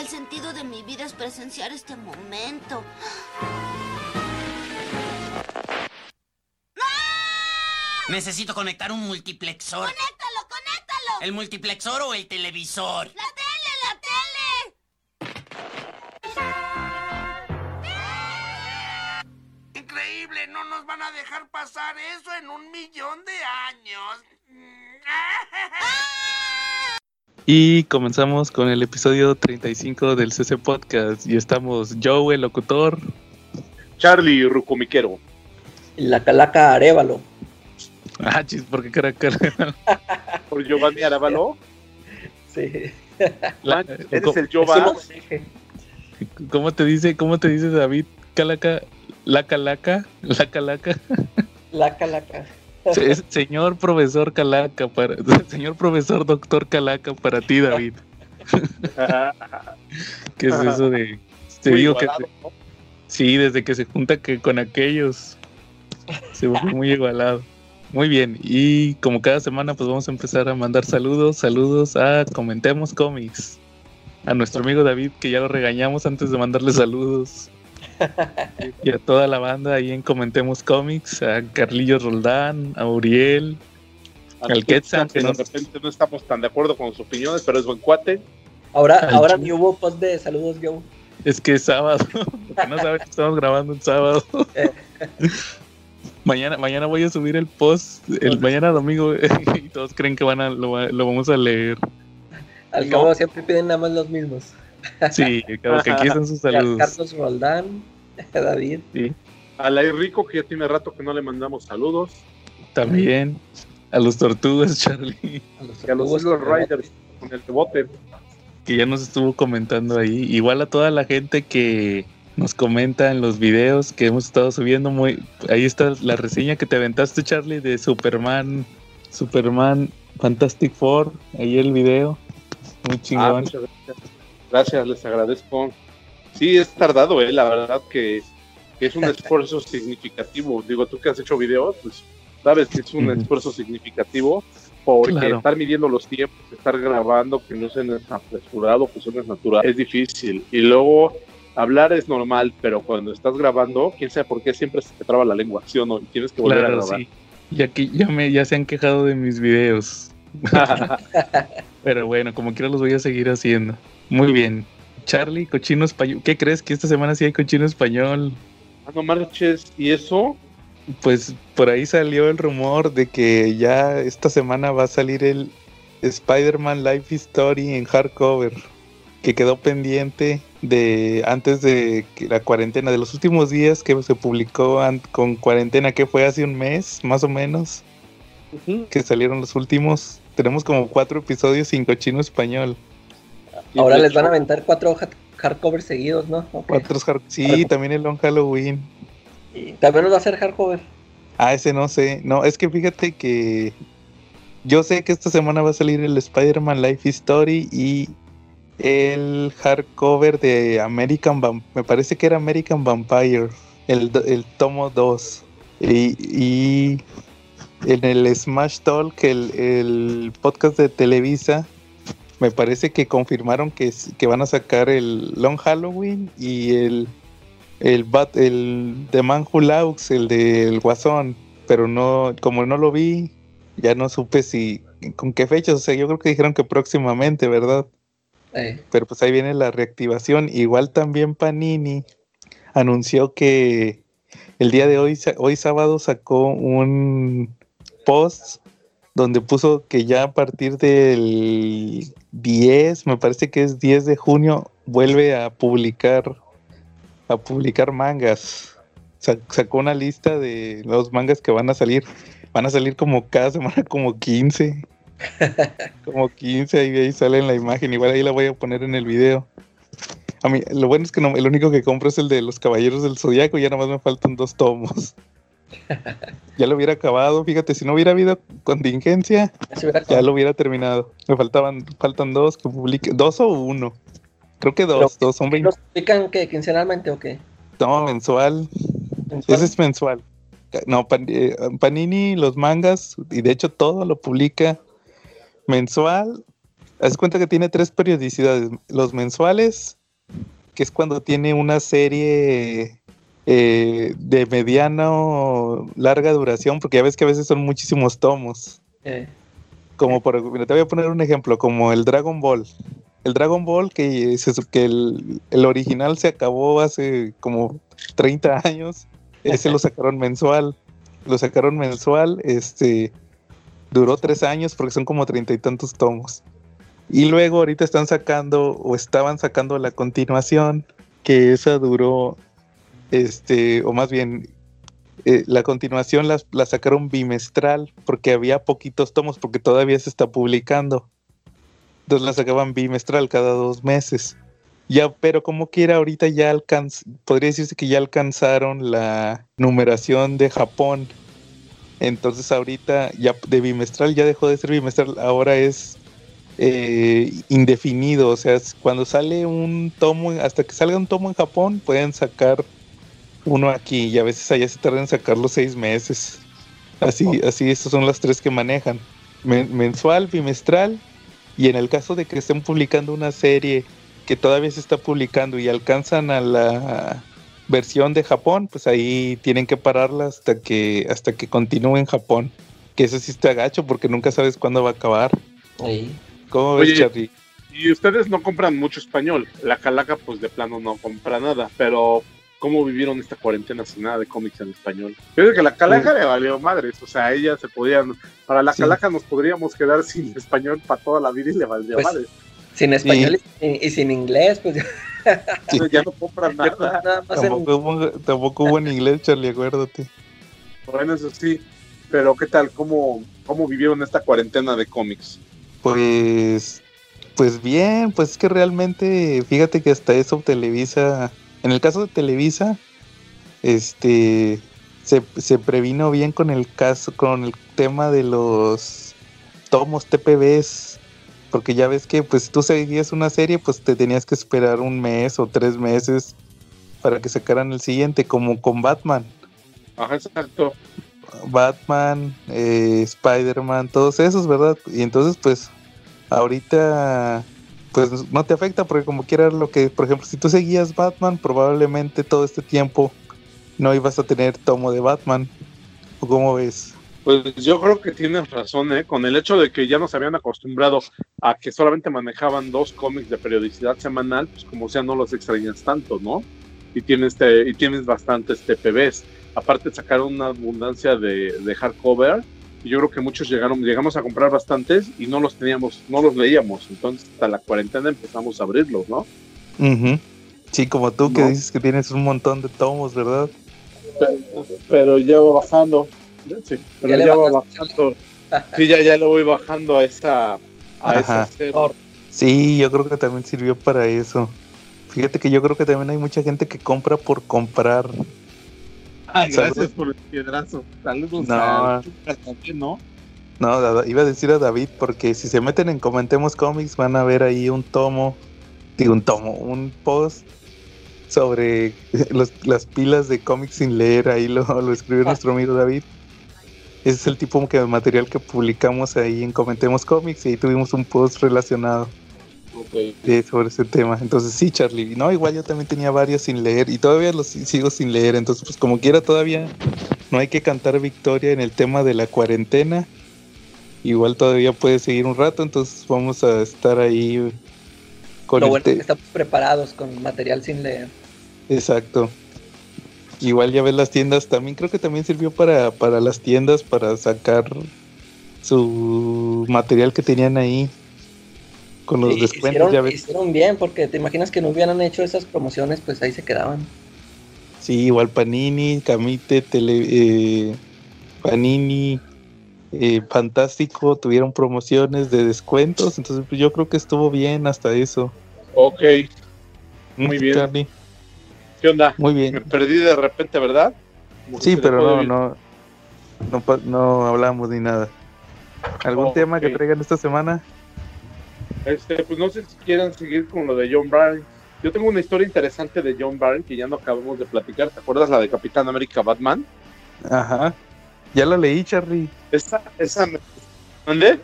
El sentido de mi vida es presenciar este momento. Necesito conectar un multiplexor. ¡Conéctalo, conéctalo! ¿El multiplexor o el televisor? ¡La tele, la tele! Increíble, no nos van a dejar pasar eso en un millón de años. Y comenzamos con el episodio 35 del CC Podcast. Y estamos Joe, el locutor. Charlie Rucomiquero. La calaca Arevalo. Ah, chis, ¿por qué cara? Por Giovanni Arevalo. Sí. La- ¿Eres ¿cómo, el Giovanni? cómo te dice, cómo te dice David? Calaca, la calaca, la calaca. La calaca. Se- señor profesor Calaca para, señor profesor doctor Calaca para ti, David. ¿Qué es eso de? Te Muy digo que sí, desde que se junta que con aquellos se vuelve muy igualado. Muy bien, y como cada semana, pues vamos a empezar a mandar saludos, saludos a Comentemos Comics, a nuestro amigo David, que ya lo regañamos antes de mandarle saludos, y a toda la banda ahí en Comentemos Comics, a Carlillo Roldán, a Uriel, Al El Quetzal, que de repente no estamos tan de acuerdo con sus opiniones, pero es buen cuate. Ahora, Al ahora ni hubo post de saludos, Joe. Es que es sábado. Porque no saben que estamos grabando un sábado. mañana, mañana voy a subir el post, el mañana domingo, y todos creen que van a, lo, va- lo vamos a leer. Al No. cabo siempre piden nada más los mismos. Sí, como que aquí están sus saludos. Carlos Roldán, David. Sí, A la Rico, que ya tiene rato que no le mandamos saludos. también. A los tortugas, Charlie, A los Y a los tortugas, Eagle Riders con el bote. que ya nos estuvo comentando ahí. Igual a toda la gente que nos comenta en los videos que hemos estado subiendo. Muy, ahí está la reseña que te aventaste, Charlie, de Superman, Superman Fantastic Four. Ahí el video. Muy Ah, chingón. muchas gracias. Gracias, les agradezco. Sí, es tardado, eh, la verdad que, que es un esfuerzo significativo. Digo, tú que has hecho videos, pues sabes que es un esfuerzo significativo porque Claro. estar midiendo los tiempos, estar grabando, que no sea apresurado, que suene natural, es difícil. Y luego hablar es normal, pero cuando estás grabando, quién sabe por qué siempre se te traba la lengua, ¿sí o no? Y tienes que volver a grabar. sí. Ya que ya me ya se han quejado de mis videos. Pero bueno, como quiera los voy a seguir haciendo. Muy bien. Charlie, cochino español. ¿Qué crees que esta semana sí hay cochino español? Ah, no marches, ¿y eso? Pues por ahí salió el rumor de que ya esta semana va a salir el Spider-Man Life Story en hardcover, que quedó pendiente de antes de la cuarentena, de los últimos días que se publicó con cuarentena, que fue hace un mes más o menos, que salieron los últimos. Tenemos como cuatro episodios sin cochino español. Ahora les van a aventar cuatro hard- hardcovers seguidos, ¿no? Cuatro hard- sí, también el Long Halloween. Y también nos va a hacer hardcover. Ah, ese no sé. No, es que fíjate que yo sé que esta semana va a salir el Spider-Man Life Story y el hardcover de American Vam- me parece que era American Vampire, el, el tomo 2. Y, y en el Smash Talk, el, el podcast de Televisa, me parece que confirmaron que, que van a sacar el Long Halloween y el el Bat, el de el del Guasón, pero no, como no lo vi, ya no supe si, con qué fechas, o sea, yo creo que dijeron que próximamente, ¿verdad? Eh, Pero pues ahí viene la reactivación. Igual también Panini anunció que el día de hoy, hoy sábado, sacó un post donde puso que ya a partir del 10, me parece que es 10 de junio, vuelve a publicar a publicar mangas. Sa- sacó una lista de los mangas que van a salir. Van a salir como cada semana como 15. como 15, ahí, ahí sale en la imagen. Igual ahí la voy a poner en el video. A mí, lo bueno es que no, el único que compro es el de los Caballeros del Zodiaco. Ya nada más me faltan dos tomos. ya lo hubiera acabado. Fíjate, si no hubiera habido contingencia, hubiera ya lo hubiera terminado. Me faltaban, faltan dos que publique, dos o uno. Creo que dos, dos son 20. ¿Los publican que quincenalmente o qué? No, mensual. Ese es mensual. No, Pan- eh, Panini, los mangas, y de hecho todo lo publica mensual haz cuenta que tiene tres periodicidades. Los mensuales, que es cuando tiene una serie eh, de mediano larga duración, porque ya ves que a veces son muchísimos tomos. Eh, Como por, mira, te voy a poner un ejemplo, como el Dragon Ball. El Dragon Ball, que, su- que el, el original se acabó hace como 30 años, ese lo sacaron mensual. Lo sacaron mensual, este, duró tres años porque son como treinta y tantos tomos. Y luego ahorita están sacando, o estaban sacando la continuación, que esa duró, este, o más bien, eh, la continuación la, la sacaron bimestral porque había poquitos tomos porque todavía se está publicando. Entonces la sacaban bimestral cada dos meses. Ya, pero como quiera, ahorita ya alcanz, podría decirse que ya alcanzaron la numeración de Japón. Entonces ahorita ya de bimestral ya dejó de ser bimestral, ahora es eh, indefinido. O sea, cuando sale un tomo, hasta que salga un tomo en Japón, pueden sacar uno aquí y a veces allá se tardan en sacarlo seis meses. Así, así, estas son las tres que manejan. Men- mensual, bimestral y en el caso de que estén publicando una serie que todavía se está publicando y alcanzan a la versión de Japón, pues ahí tienen que pararla hasta que hasta que continúe en Japón. Que eso sí está gacho porque nunca sabes cuándo va a acabar. ¿Cómo ves, Charlie? Y ustedes no compran mucho español. La calaca, pues de plano no compra nada. Pero, ¿cómo vivieron esta cuarentena sin nada de cómics en español? Yo creo que la calaca le valió madres. O sea, ella se podían. Para la Sí. calaca nos podríamos quedar sin español para toda la vida y le valdría Pues, madres. Sin español y, y sin inglés, pues ya, Entonces ya no compran nada. nada más en- Tampoco hubo, tampoco hubo en inglés, Charlie, acuérdate. Bueno, eso sí. Pero, ¿qué tal? ¿Cómo, cómo vivieron esta cuarentena de cómics? Pues, pues bien, pues es que realmente, fíjate que hasta eso Televisa, en el caso de Televisa, este, se, se previno bien con el caso, con el tema de los tomos TPBs, porque ya ves que pues tú seguías una serie, pues te tenías que esperar un mes o tres meses para que sacaran el siguiente, como con Batman. Ajá, exacto. Batman, eh, Spider-Man, todos esos, ¿verdad? Y entonces, pues, ahorita, pues no te afecta porque como quiera lo que, por ejemplo, si tú seguías Batman, probablemente todo este tiempo no ibas a tener tomo de Batman. ¿O cómo ves? Pues yo creo que tienes razón, ¿eh? Con el hecho de que ya nos habían acostumbrado a que solamente manejaban dos cómics de periodicidad semanal, pues como sea no los extrañas tanto, ¿no? Y tienes, este, y tienes bastantes TPBs. Aparte sacaron una abundancia de, de hardcover yo creo que muchos llegaron, llegamos a comprar bastantes y no los teníamos, no los leíamos. Entonces hasta la cuarentena empezamos a abrirlos, ¿no? Sí, como tú que No. dices que tienes un montón de tomos, ¿verdad? Pero ya va bajando. Sí, pero Ya ya va bajando. Sí, ya, ya le voy bajando a esa, a esa. Sí, yo creo que también sirvió para eso. Fíjate que yo creo que también hay mucha gente que compra por comprar. Ay, Saludos. gracias por el piedrazo. Saludos No. a también, ¿no? No, iba a decir a David, porque si se meten en Comentemos Comics van a ver ahí un tomo, digo un tomo, un post sobre los- las pilas de cómics sin leer, ahí lo, lo escribió nuestro amigo David. Ese es el tipo de material que publicamos ahí en Comentemos Comics y ahí tuvimos un post relacionado Ok. eh, sobre ese tema. Entonces sí, Charlie, no, igual yo también tenía varios sin leer y todavía los si- sigo sin leer, entonces pues como quiera todavía no hay que cantar victoria en el tema de la cuarentena. Igual todavía puede seguir un rato, entonces vamos a estar ahí con Lo bueno es que estamos preparados con material sin leer. Exacto. Igual ya ves las tiendas, también creo que también sirvió para, para las tiendas para sacar su material que tenían ahí con los Sí, descuentos, hicieron, ya ves. hicieron bien, porque te imaginas que no hubieran hecho esas promociones, pues ahí se quedaban. Sí, igual Panini, Camite, Tele, eh, Panini, eh, Fantástico tuvieron promociones de descuentos, entonces pues, yo creo que estuvo bien hasta eso. Ok. Muy Mm, bien. Charlie, ¿Qué onda? muy Me bien. perdí de repente, ¿verdad? Como Sí, pero no, no, no, no hablamos ni nada. ¿Algún Oh, tema que traigan esta semana? Este, pues no sé si quieran seguir con lo de John Byrne. Yo tengo una historia interesante de John Byrne que ya no acabamos de platicar. ¿Te acuerdas la de Capitán América Batman? Ajá. Ya la leí, Charlie. Esa, esa. ¿Dónde?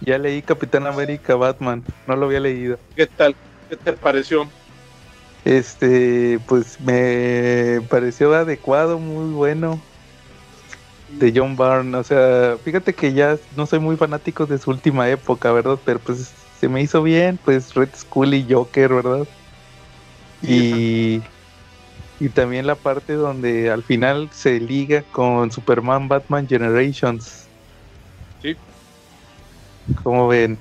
Ya leí Capitán América Batman, no lo había leído. ¿Qué tal? ¿Qué te pareció? Este, pues me pareció adecuado, muy bueno. De John Byrne, o sea, fíjate que ya no soy muy fanático de su última época, ¿verdad? Pero pues se me hizo bien, pues Red Skull y Joker, ¿verdad? Y, y también la parte donde al final se liga con Superman Batman Generations. Sí. ¿Cómo ven?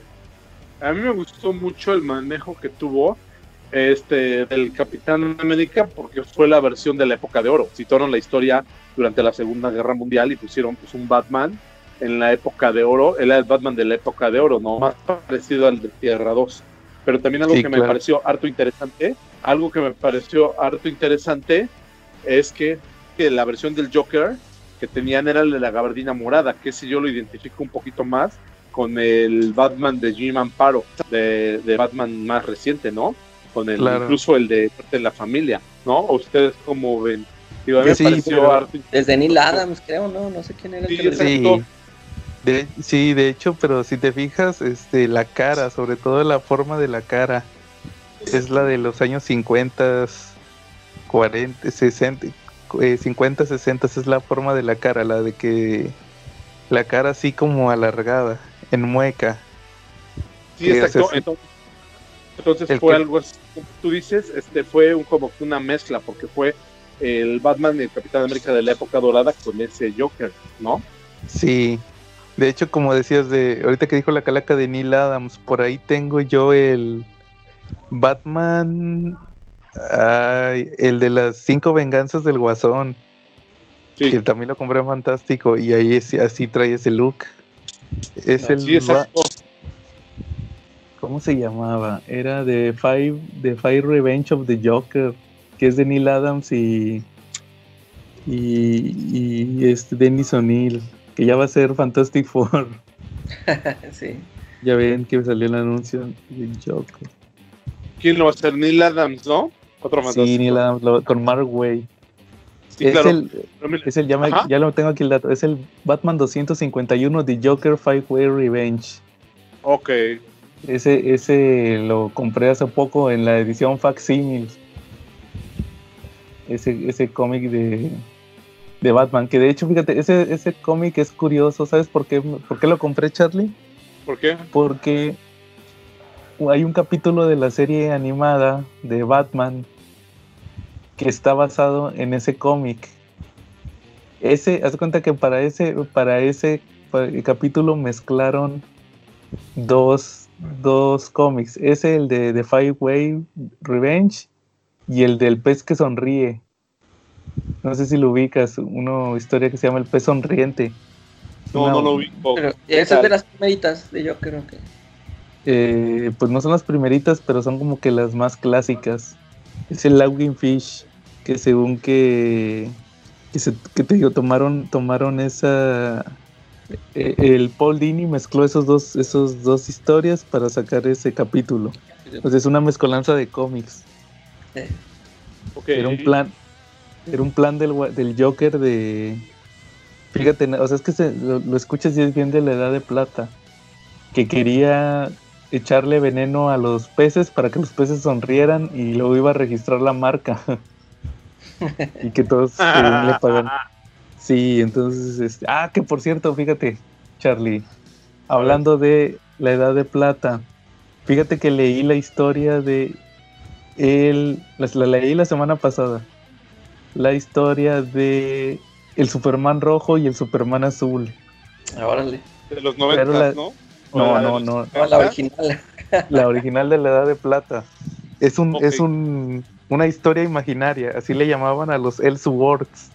A mí me gustó mucho el manejo que tuvo este del Capitán América porque fue la versión de la época de oro. Citaron la historia durante la Segunda Guerra Mundial y pusieron pues un Batman en la época de oro, él era el Batman de la época de oro, no más parecido al de Tierra 2. Pero también algo Sí, que me claro. pareció harto interesante, algo que me pareció harto interesante es que, que la versión del Joker que tenían era el de la gabardina morada, que si yo lo identifico un poquito más con el Batman de Jim Amparo, de, de Batman más reciente, ¿no? Con el, Claro. incluso el de, de la familia, ¿no? ¿O ¿Ustedes cómo ven? Digo, a mí me Sí, pareció pero- harto Desde Neil Adams, creo, ¿no? No sé quién era el Sí, que De, sí, de hecho, pero si te fijas, este, la cara, sobre todo la forma de la cara, es la de los años 50, 40, 60, eh, 50, 60, es la forma de la cara, la de que la cara así como alargada, en mueca. Sí, o exacto. sea. Entonces, fue que- algo, tú dices, este fue un, como una mezcla, porque fue el Batman y el Capitán América de la época dorada con ese Joker, ¿no? Sí, de hecho, como decías, de ahorita que dijo la calaca de Neil Adams, por ahí tengo yo el Batman, ay, el de las cinco venganzas del Guasón, Sí, que también lo compré en Fantástico y ahí es- así trae ese look. Es el, sí, ¿cómo se llamaba? Era de Five, de Five Revenge of the Joker, que es de Neil Adams y y, y este Dennis O'Neill, que ya va a ser Fantastic Four. sí. Ya ven que salió el anuncio de Joker. ¿Quién lo va a hacer? Neil Adams, ¿no? Otro más. Sí, Neil Adams, lo- con Mark Way. Sí, es, claro. el, es el, ya, me- Ajá. ya lo tengo aquí el dato, es el Batman 251 de Joker Five Way Revenge. Ok. Ese, ese lo compré hace poco en la edición Facsimil. Ese, ese cómic de, de Batman, que de hecho, fíjate, ese, ese cómic es curioso, ¿sabes por qué, por qué lo compré, Charlie? ¿Por qué? porque hay un capítulo de la serie animada de Batman que está basado en ese cómic. Ese, haz cuenta que para ese, para ese capítulo mezclaron dos, dos cómics. Ese, el de The Five Way Revenge y el del pez que sonríe. No sé si lo ubicas, una historia que se llama El pez sonriente. No, Una- no lo ubico. Pero ¿Qué esa es de las primeritas de yo creo que. Eh, pues no son las primeritas, pero son como que las más clásicas. Es el Laughing Fish, que según que, que, se- que te digo, tomaron, tomaron esa... eh, el Paul Dini mezcló esos dos, esos dos historias para sacar ese capítulo. Pues es una mezcolanza de cómics. eh, Ok. Era un plan, era un plan del, del Joker de... Fíjate, o sea, es que se- lo, escuchas y es bien de la edad de plata. Que quería echarle veneno a los peces para que los peces sonrieran y luego iba a registrar la marca. y que todos según le pagan. Sí, entonces, este, ah, que por cierto, fíjate, Charlie, hablando de la edad de plata, fíjate que leí la historia de la, la leí la semana pasada, la historia de el Superman rojo y el Superman azul. órale. De los Pero 90, la- ¿no? No, ¿O la de no, no, No, la original. la original de la edad de plata. Es un, es un, una historia imaginaria, así le llamaban a los Elseworlds.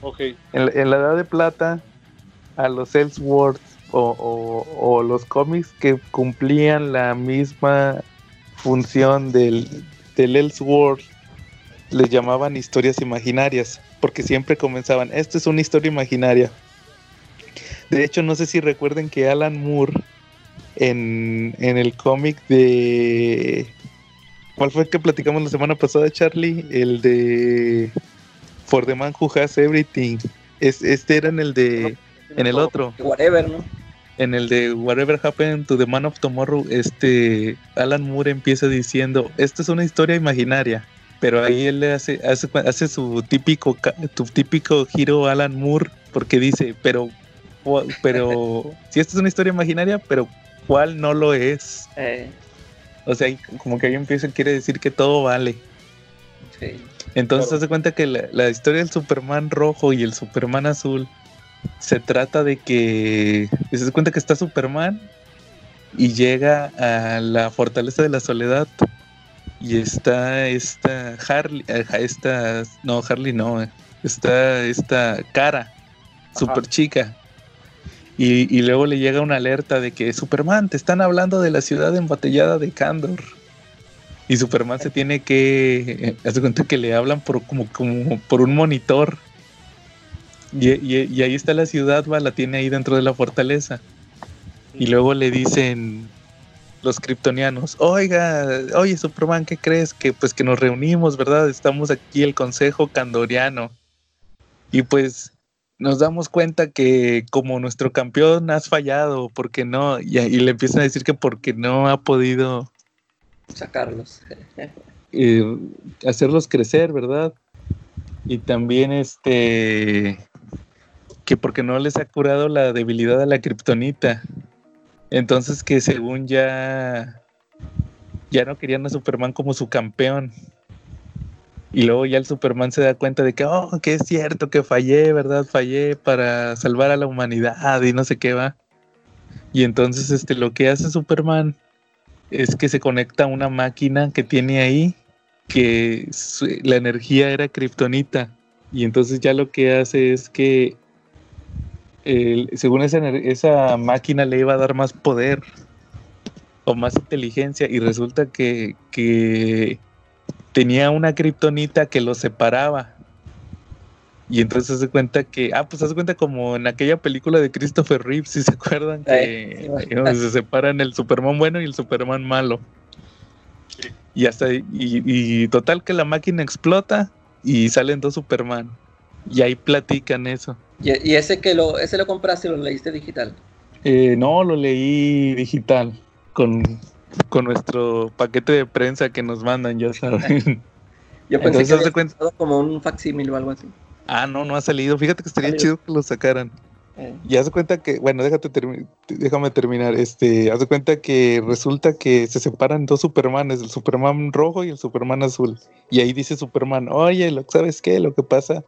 Ok. En, la- en la edad de plata, a los Elseworlds o, o- o los cómics que cumplían la misma función del, del Elseworld, les llamaban historias imaginarias, porque siempre comenzaban, esto es una historia imaginaria. De hecho, no sé si recuerden que Alan Moore en, en el cómic de... ¿Cuál fue el que platicamos la semana pasada, Charlie? El de For the Man Who Has Everything. Es, este era en el de... En el otro. Whatever, ¿no? en el de Whatever Happened to the Man of Tomorrow, este Alan Moore empieza diciendo, esta es una historia imaginaria, pero ahí él le hace, hace, hace su típico, tu típico giro Alan Moore, porque dice, pero, pero, si esta es una historia imaginaria, pero ¿cuál no lo es? Eh, O sea, como que ahí empieza, quiere decir que todo vale. sí. Entonces Claro. se cuenta que la, la historia del Superman rojo y el Superman azul se trata de que se da cuenta que está Superman y llega a la fortaleza de la soledad y está esta Harley, eh, esta no Harley no, eh, está esta cara super chica. Y, y luego le llega una alerta de que Superman te están hablando de la ciudad embotellada de Candor y Superman se tiene que eh, hace cuenta que le hablan por como, como por un monitor. Y, y- y ahí está la ciudad, va, la tiene ahí dentro de la fortaleza. Y luego le dicen los kryptonianos, oiga, oye Superman, ¿qué crees? Que pues que nos reunimos, ¿verdad? Estamos aquí el Consejo Candoriano. Y pues nos damos cuenta que como nuestro campeón has fallado, porque no, y, y le empiezan a decir que porque no ha podido Sacarlos. eh, hacerlos crecer, ¿verdad? Y también este que porque no les ha curado la debilidad a la kriptonita. Entonces que según ya ya no querían a Superman como su campeón. Y luego ya el Superman se da cuenta de que, oh, que es cierto que fallé, ¿verdad? Fallé para salvar a la humanidad y no sé qué va. Y entonces este lo que hace Superman es que se conecta a una máquina que tiene ahí que la energía era kriptonita y entonces ya lo que hace es que el- según esa, esa máquina le iba a dar más poder o más inteligencia y resulta que, que tenía una kriptonita que lo separaba y entonces se cuenta que, ah, pues se cuenta como en aquella película de Christopher Reeve, si se acuerdan, que sí. se separan el Superman bueno y el Superman malo. Y hasta y, y total que la máquina explota y salen dos Superman. Y ahí platican eso. Y, ese que lo, ese lo compraste lo leíste digital. Eh, no, lo leí digital con, con nuestro paquete de prensa que nos mandan, ya saben. Yo pensé Entonces, que había cuenta- como un facsímil o algo así. ah, no, no ha salido. Fíjate que estaría chido que lo sacaran. Eh, Y haz de cuenta que, bueno, déjate termi- déjame terminar. Este, haz de cuenta que resulta que se separan dos Supermanes, el Superman rojo y el Superman azul. Y ahí dice Superman, oye, lo, ¿sabes qué? Lo que pasa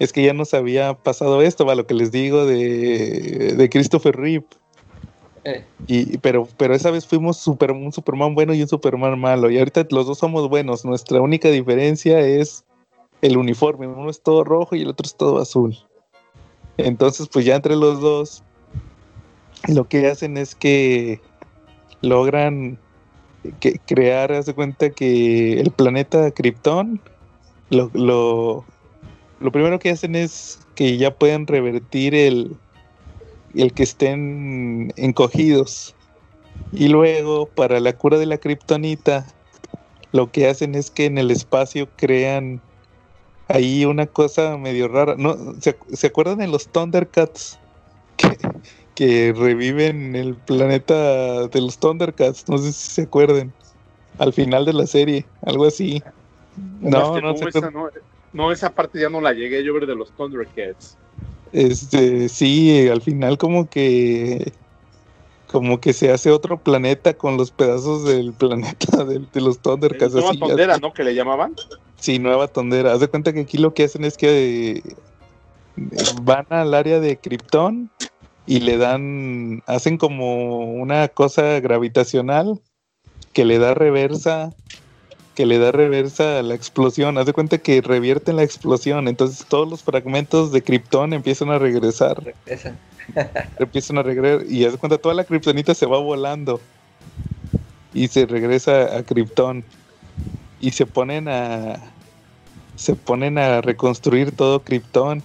es que ya nos había pasado esto, va, lo que les digo de, de Christopher Reeve. eh, Y, pero, pero esa vez fuimos super, un Superman bueno y un Superman malo. Y ahorita los dos somos buenos. Nuestra única diferencia es el uniforme. Uno es todo rojo y el otro es todo azul. Entonces, pues ya entre los dos, lo que hacen es que logran que crear, haz de cuenta que el planeta Krypton, lo, lo, lo primero que hacen es que ya pueden revertir el, el que estén encogidos. Y luego, para la cura de la kriptonita, lo que hacen es que en el espacio crean ahí una cosa medio rara. ¿No? ¿Se, se acuerdan de los Thundercats? Que, que reviven el planeta de los Thundercats. No sé si se acuerdan. Al final de la serie, algo así. No, Es que no, se esa, no, no, esa parte ya no la llegué yo ver de los Thundercats. Este, sí, al final como que como que se hace otro planeta con los pedazos del planeta de, de los Thundercats. Nueva tondera, ¿no? Que le llamaban. Sí, nueva tondera. Haz de cuenta que aquí lo que hacen es que eh, van al área de Krypton y le dan, hacen como una cosa gravitacional que le da reversa, que le da reversa a la explosión. Haz de cuenta que revierten la explosión, entonces todos los fragmentos de Krypton empiezan a regresar. Regresa. empiezan a regresar y haz de cuenta toda la kriptonita se va volando. Y se regresa a Krypton. Y se ponen a se ponen a reconstruir todo Krypton.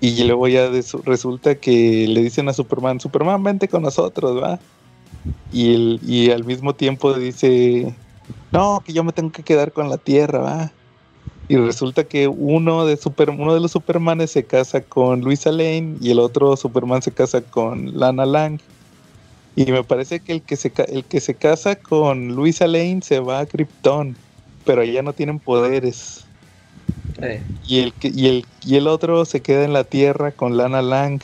Y luego ya resulta que le dicen a Superman Superman vente con nosotros va y el, y al mismo tiempo dice no que yo me tengo que quedar con la Tierra va y resulta que uno de super, uno de los Supermanes se casa con Luisa Lane y el otro Superman se casa con Lana Lang. Y me parece que el que se, el que se casa con Luisa Lane se va a Krypton, pero allá no tienen poderes. Eh, Y el, que- y, el, y el otro se queda en la Tierra con Lana Lang.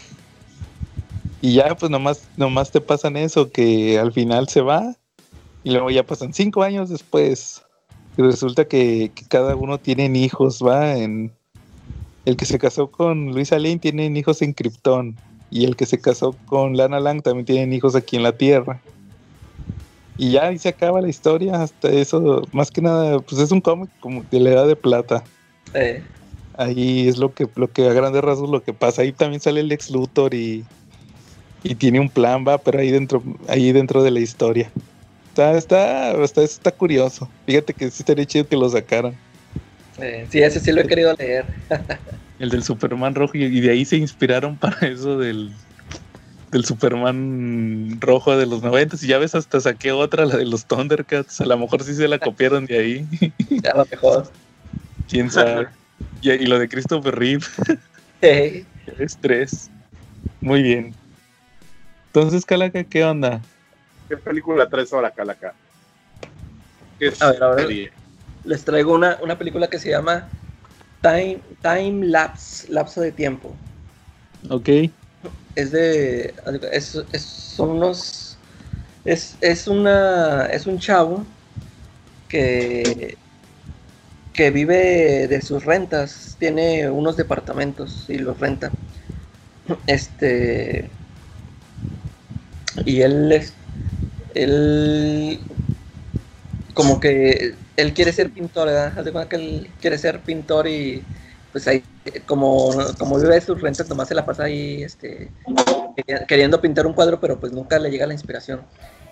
Y ya, pues nomás, nomás te pasan eso, que al final se va. Y luego ya pasan cinco años después. Y resulta que, que cada uno tienen hijos, va. En, el que se casó con Luisa Lane tienen hijos en Krypton. Y el que se casó con Lana Lang también tienen hijos aquí en la Tierra. Y ya ahí se acaba la historia. Hasta eso, más que nada, pues es un cómic como de la edad de plata. eh, Ahí es lo que, lo que a grandes rasgos lo que pasa. Ahí también sale el ex Luthor y, y tiene un plan, va, pero ahí dentro, ahí dentro de la historia. Está, está, está, está curioso. Fíjate que sí estaría chido que lo sacaran. eh, sí, ese sí lo he querido leer. El del Superman rojo y, de ahí se inspiraron para eso del, del Superman rojo de los 90 y ya ves hasta saqué otra, la de los Thundercats. A lo mejor sí se la copiaron de ahí. A lo mejor. Quién sabe. Y, y lo de Christopher Reeve. Eh, Es tres. Muy bien. Entonces, Calaca, ¿qué onda? ¿Qué película traes ahora, Calaca? ¿Qué es A ver, a ver. serie? les traigo una, una película que se llama Time, Time Lapse, Lapso de Tiempo. Ok. es de es, es- son unos es, es una es un chavo que que vive de sus rentas tiene unos departamentos y los renta este y él es él como que él quiere ser pintor ¿verdad? Haz cuenta que él quiere ser pintor y pues ahí como, como vive sus rentas nomás se la pasa ahí este queriendo pintar un cuadro, pero pues nunca le llega la inspiración.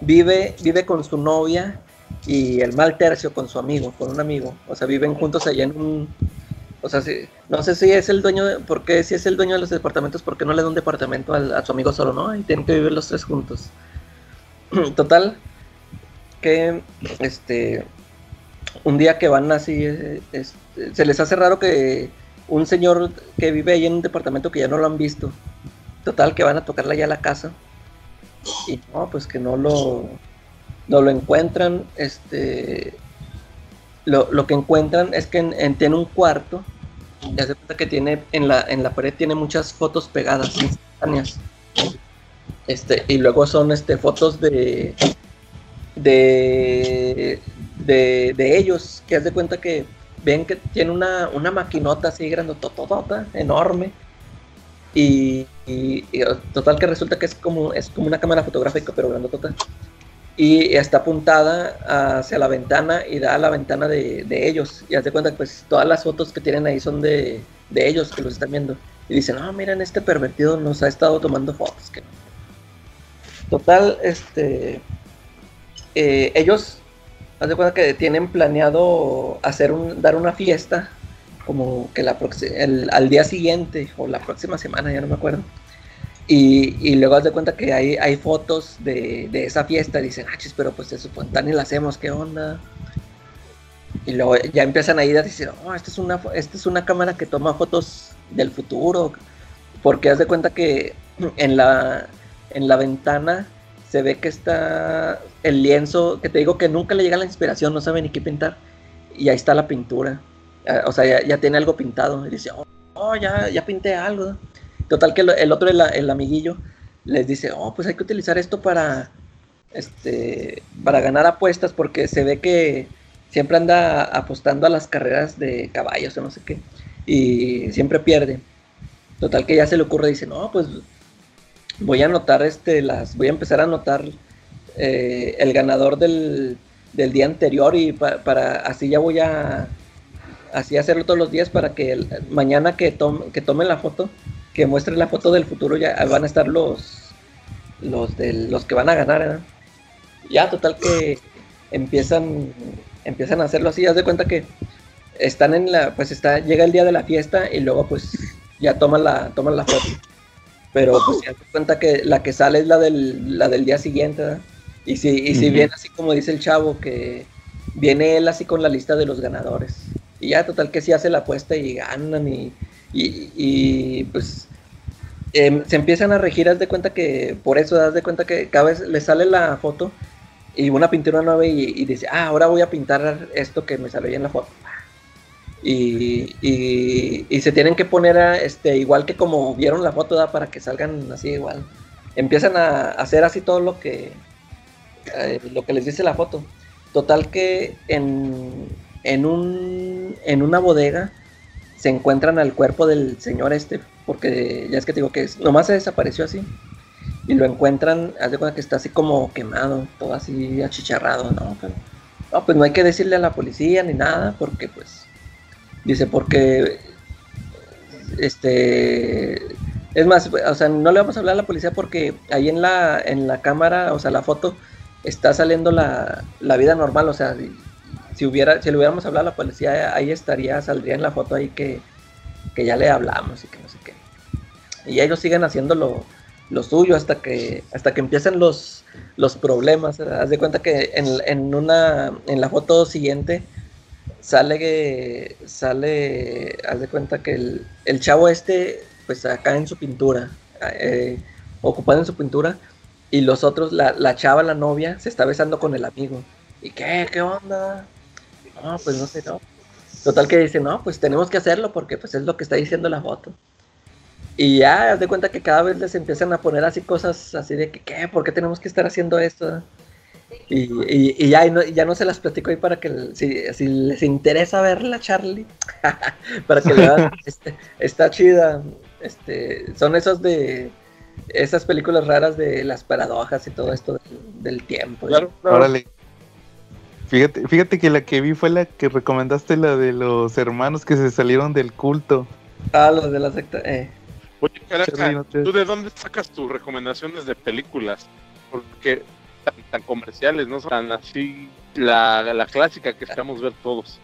Vive, vive con su novia y el mal tercio con su amigo, con un amigo. O sea, viven juntos allá en un... O sea, si- no sé si es el dueño, de, porque si es el dueño de los departamentos, ¿por qué no le da un departamento al- a su amigo solo, no? Y tienen que vivir los tres juntos. Total, que este un día que van así, eh, se les hace raro que un señor que vive ahí en un departamento que ya no lo han visto, total que van a tocarla ya a la casa y no, pues que no lo no lo encuentran, este lo, lo que encuentran es que en- en- tiene un cuarto, ya se cuenta que tiene en la en la pared tiene muchas fotos pegadas instantáneas. Este, y luego son este fotos de de, de, de ellos, que haz de cuenta que ven que tiene una, una maquinota así grandototota, enorme. Y, total que resulta que es como, es como una cámara fotográfica, pero grandotota. Y está apuntada hacia la ventana y da a la ventana de, de ellos. Y haz de cuenta que pues todas las fotos que tienen ahí son de, de ellos que los están viendo. Y dicen, no, miren, este pervertido nos ha estado tomando fotos. que no". Total, este eh, ellos, haz de cuenta que tienen planeado hacer un, dar una fiesta, como que la al día siguiente o la próxima semana, ya no me acuerdo. Y, y luego haz de cuenta que hay, hay fotos de, de esa fiesta, dicen, ah, chis, pero pues es espontáneo la hacemos, ¿qué onda? Y luego ya empiezan a ir a decir, oh, esta es una, esta es una cámara que toma fotos del futuro, porque haz de cuenta que en la, en la ventana se ve que está el lienzo, que te digo que nunca le llega la inspiración, no sabe ni qué pintar, y ahí está la pintura, Ah, o sea, ya, tiene algo pintado, y dice, oh, oh, ya, ya pinté algo. Total que el otro, el, el amiguillo, les dice, oh, pues hay que utilizar esto para, este, para ganar apuestas, porque se ve que siempre anda apostando a las carreras de caballos o no sé qué, y siempre pierde. Total que ya se le ocurre, dice, no, pues voy a anotar este, las, voy a empezar a anotar eh, el ganador del, del día anterior y pa- para así ya voy a así hacerlo todos los días para que mañana que tome, que tome la foto, que muestre la foto del futuro, ya van a estar los los del, los que van a ganar, ¿verdad? Ya, total que empiezan empiezan a hacerlo así, haz de cuenta que están en la, pues está, llega el día de la fiesta y luego pues ya toman la, toman la foto. Pero pues ya te cuenta que la que sale es la del, la del día siguiente, ¿verdad? Y si, y si viene así como dice el chavo, que viene él así con la lista de los ganadores. Y ya total que sí hace la apuesta y ganan y, y, y, pues em, se empiezan a regir, haz de cuenta que, por eso, haz de cuenta que cada vez le sale la foto y una pintura nueva y, y dice, ah, ahora voy a pintar esto que me salió en la foto. Y, y, y se tienen que poner a, este, igual que como vieron la foto, ¿verdad? para que salgan así igual. Empiezan a hacer así todo lo que, eh, lo que les dice la foto. Total que en, en, un, en una bodega se encuentran al cuerpo del señor este, porque ya es que te digo que es- nomás se desapareció así. Y lo encuentran, haz de cuenta que está así como quemado, todo así achicharrado, ¿no? Pero- no, pues no hay que decirle a la policía ni nada, porque pues, dice, porque, este, es más, o sea, no le vamos a hablar a la policía porque ahí en la, en la cámara, o sea, la foto, está saliendo la, la vida normal, o sea, si- si hubiera, si le hubiéramos hablado a la policía, ahí estaría, saldría en la foto ahí que, que ya le hablamos y que no sé qué. Y ellos siguen haciendo lo, suyo hasta que, hasta que empiezan los, los problemas. Haz de cuenta que en, en una, en la foto siguiente sale que, sale, haz de cuenta que el, el chavo este, pues acá en su pintura, eh, ocupado en su pintura, y los otros, la, la chava, la novia, se está besando con el amigo. ¿Y qué? ¿Qué onda? No, pues no sé, no. Total que dice, no, pues tenemos que hacerlo porque pues es lo que está diciendo la foto. Y ya, haz de cuenta que cada vez les empiezan a poner así cosas así de que, ¿qué? ¿Por qué tenemos que estar haciendo esto? Y, y- y ya, y no, y ya no se las platico ahí para que, si, si les interesa verla, Charlie, para que vean, este, está chida. Este, son esos de, esas películas raras de las paradojas y todo esto del, del tiempo. Claro, claro. Órale. Fíjate, fíjate que la que vi fue la que recomendaste, la de los hermanos que se salieron del culto. Ah, los de la secta. Eh. Oye, Caraca, Charlie, no te- ¿tú de dónde sacas tus recomendaciones de películas? Porque tan, tan comerciales, no son tan así la, la clásica que esperamos ver todos.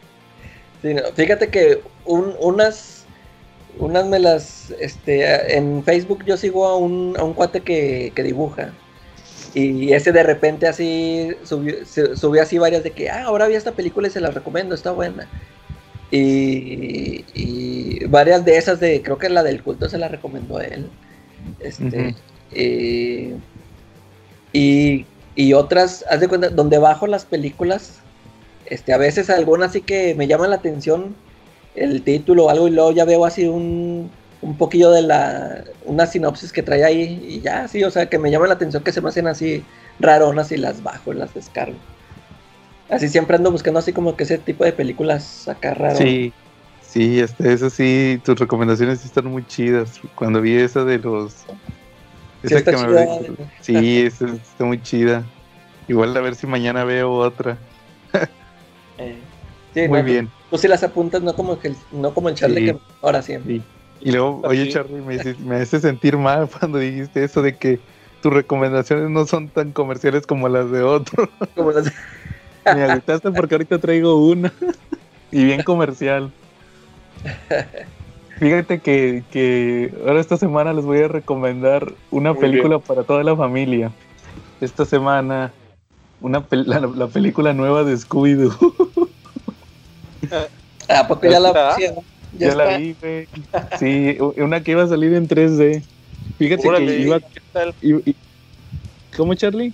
Sí, no, fíjate que un- unas, unas me las, este, en Facebook yo sigo a un, a un cuate que, que dibuja. Y ese de repente así subió, se- subió así varias de que, ah, ahora vi esta película y se la recomiendo, está buena. Y, y varias de esas de, creo que la del culto se la recomendó él. Este, eh, y, y otras, haz de cuenta, donde bajo las películas, este, a veces algunas sí que me llaman la atención el título o algo y luego ya veo así un, un poquillo de la, una sinopsis que trae ahí y ya, sí, o sea, que me llama la atención que se me hacen así raronas y las bajo y las descargo. Así siempre ando buscando así como que ese tipo de películas acá raro. Sí, sí, este, eso sí, tus recomendaciones sí están muy chidas. Cuando vi esa de los... Sí Esa está que me chida, Sí, esa está muy chida. Igual a ver si mañana veo otra. Eh, sí, Muy no, bien. Tú, sí las apuntas, no como, que el, no como el Charlie Sí. que ahora siempre. Sí. Y luego, oye Sí. Charlie, me, me hace sentir mal cuando dijiste eso de que tus recomendaciones no son tan comerciales como las de otro. Como las- Me agüitaste porque ahorita traigo una. y bien comercial. Fíjate que, que ahora esta semana les voy a recomendar una Muy película para toda la familia. Esta semana, una pel- la, la película nueva de Scooby-Doo. ¿A poco ya la pusieron? Ya, la vi, güey. Sí, una que iba a salir en 3D. Fíjate Órale, que iba... ¿qué tal? i- i- ¿Cómo, Charlie?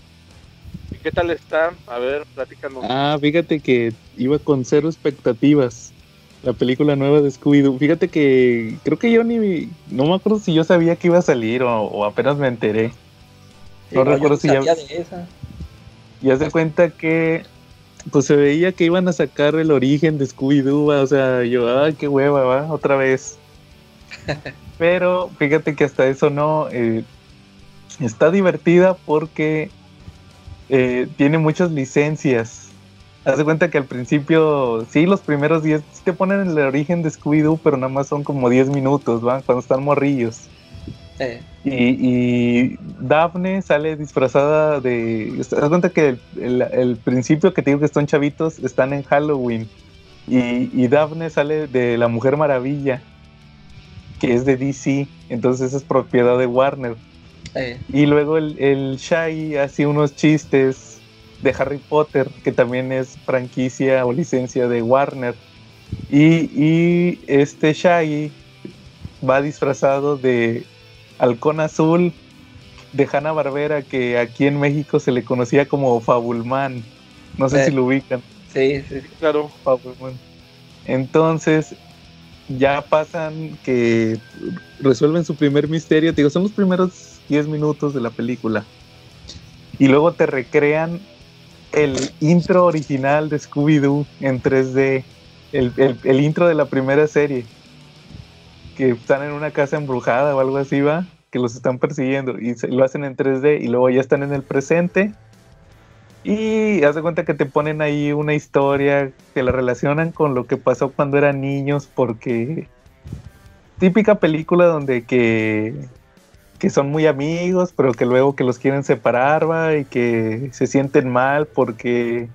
¿Y ¿Qué tal está? A ver, platícanos. Ah, fíjate que iba con cero expectativas. La película nueva de Scooby-Doo. Fíjate que creo que yo ni. No me acuerdo si yo sabía que iba a salir o, o apenas me enteré. No recuerdo si ya- de esa. Y haz de cuenta que. Pues se veía que iban a sacar el origen de Scooby-Doo. O sea, yo, ay, qué hueva, va, otra vez. Pero fíjate que hasta eso no. eh, está divertida porque eh, tiene muchas licencias. Haz de cuenta que al principio, sí, los primeros 10 sí te ponen el origen de Scooby-Doo, pero nada más son como 10 minutos, ¿va? Cuando están morrillos. Eh, Y, y Daphne sale disfrazada de. ¿Te das cuenta que el, principio que te digo que son chavitos están en Halloween? Y, y Daphne sale de la Mujer Maravilla, que es de DC, entonces es propiedad de Warner. eh, Y luego el, el Shaggy hace unos chistes de Harry Potter, que también es franquicia o licencia de Warner. Y, y este Shaggy va disfrazado de halcón azul de Hanna Barbera que aquí en México se le conocía como Fabulman. No sé Eh. si lo ubican. Sí, sí. Claro. Fabulman. Entonces, ya pasan que resuelven su primer misterio. Te digo, son los primeros 10 minutos de la película. Y luego te recrean el intro original de Scooby-Doo en 3D. El, el- intro de la primera serie. Que están en una casa embrujada o algo así, va. Que los están persiguiendo. Y lo hacen en 3D. Y luego ya están en el presente. Y haz de cuenta que te ponen ahí una historia que la relacionan con lo que pasó cuando eran niños, porque típica película donde que, que son muy amigos, pero que luego que los quieren separar, va, y que se sienten mal porque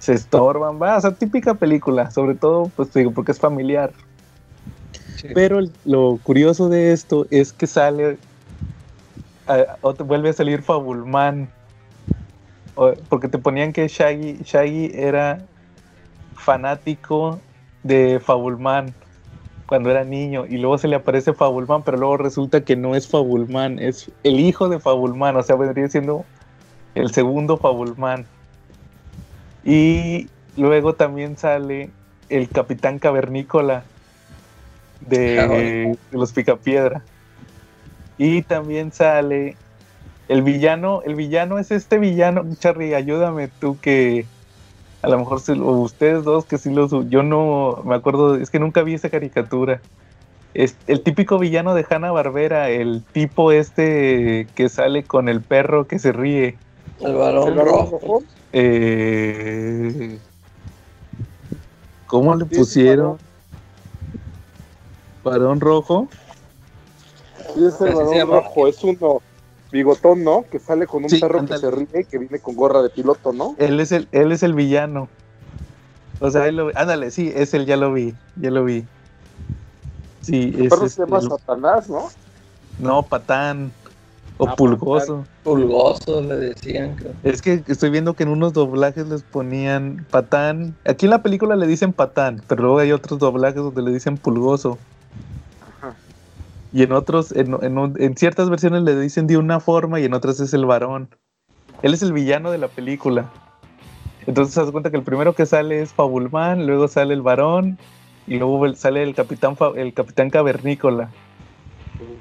se estorban, va, o sea, típica película, sobre todo, pues digo, porque es familiar. Sí. Pero lo curioso de esto es que sale, a- vuelve a salir Fabulman, porque te ponían que Shaggy, Shaggy era fanático de Fabulman cuando era niño y luego se le aparece Fabulman, pero luego resulta que no es Fabulman, es el hijo de Fabulman, o sea, vendría siendo el segundo Fabulman. Y luego también sale el Capitán Cavernícola de, de los Picapiedra. Y también sale el villano, el villano es este villano, Charlie, ayúdame tú que a lo mejor o ustedes dos que sí los yo no me acuerdo, es que nunca vi esa caricatura. Es el típico villano de Hanna Barbera, el tipo este que sale con el perro que se ríe. El balón ¿El balón rojo. Eh, ¿Cómo le pusieron? Varón rojo. Sí, es el llama. rojo. Es uno bigotón, ¿no? Que sale con un Sí, perro ándale. que se ríe, que viene con gorra de piloto, ¿no? Él es el, él es el villano. O sea, él lo, ándale, sí, es el, ya lo vi, ya lo vi. Sí, El es perro se este, llama el- Satanás, ¿no? no, patán o Ah, pulgoso. Pulgoso le decían. creo. Es que estoy viendo que en unos doblajes les ponían patán. Aquí en la película le dicen patán, pero luego hay otros doblajes donde le dicen pulgoso. Y en otros, en, en en ciertas versiones le dicen de una forma y en otras es el varón. Él es el villano de la película. Entonces se das cuenta que el primero que sale es Fabulman, luego sale el varón y luego sale el capitán, el capitán cavernícola.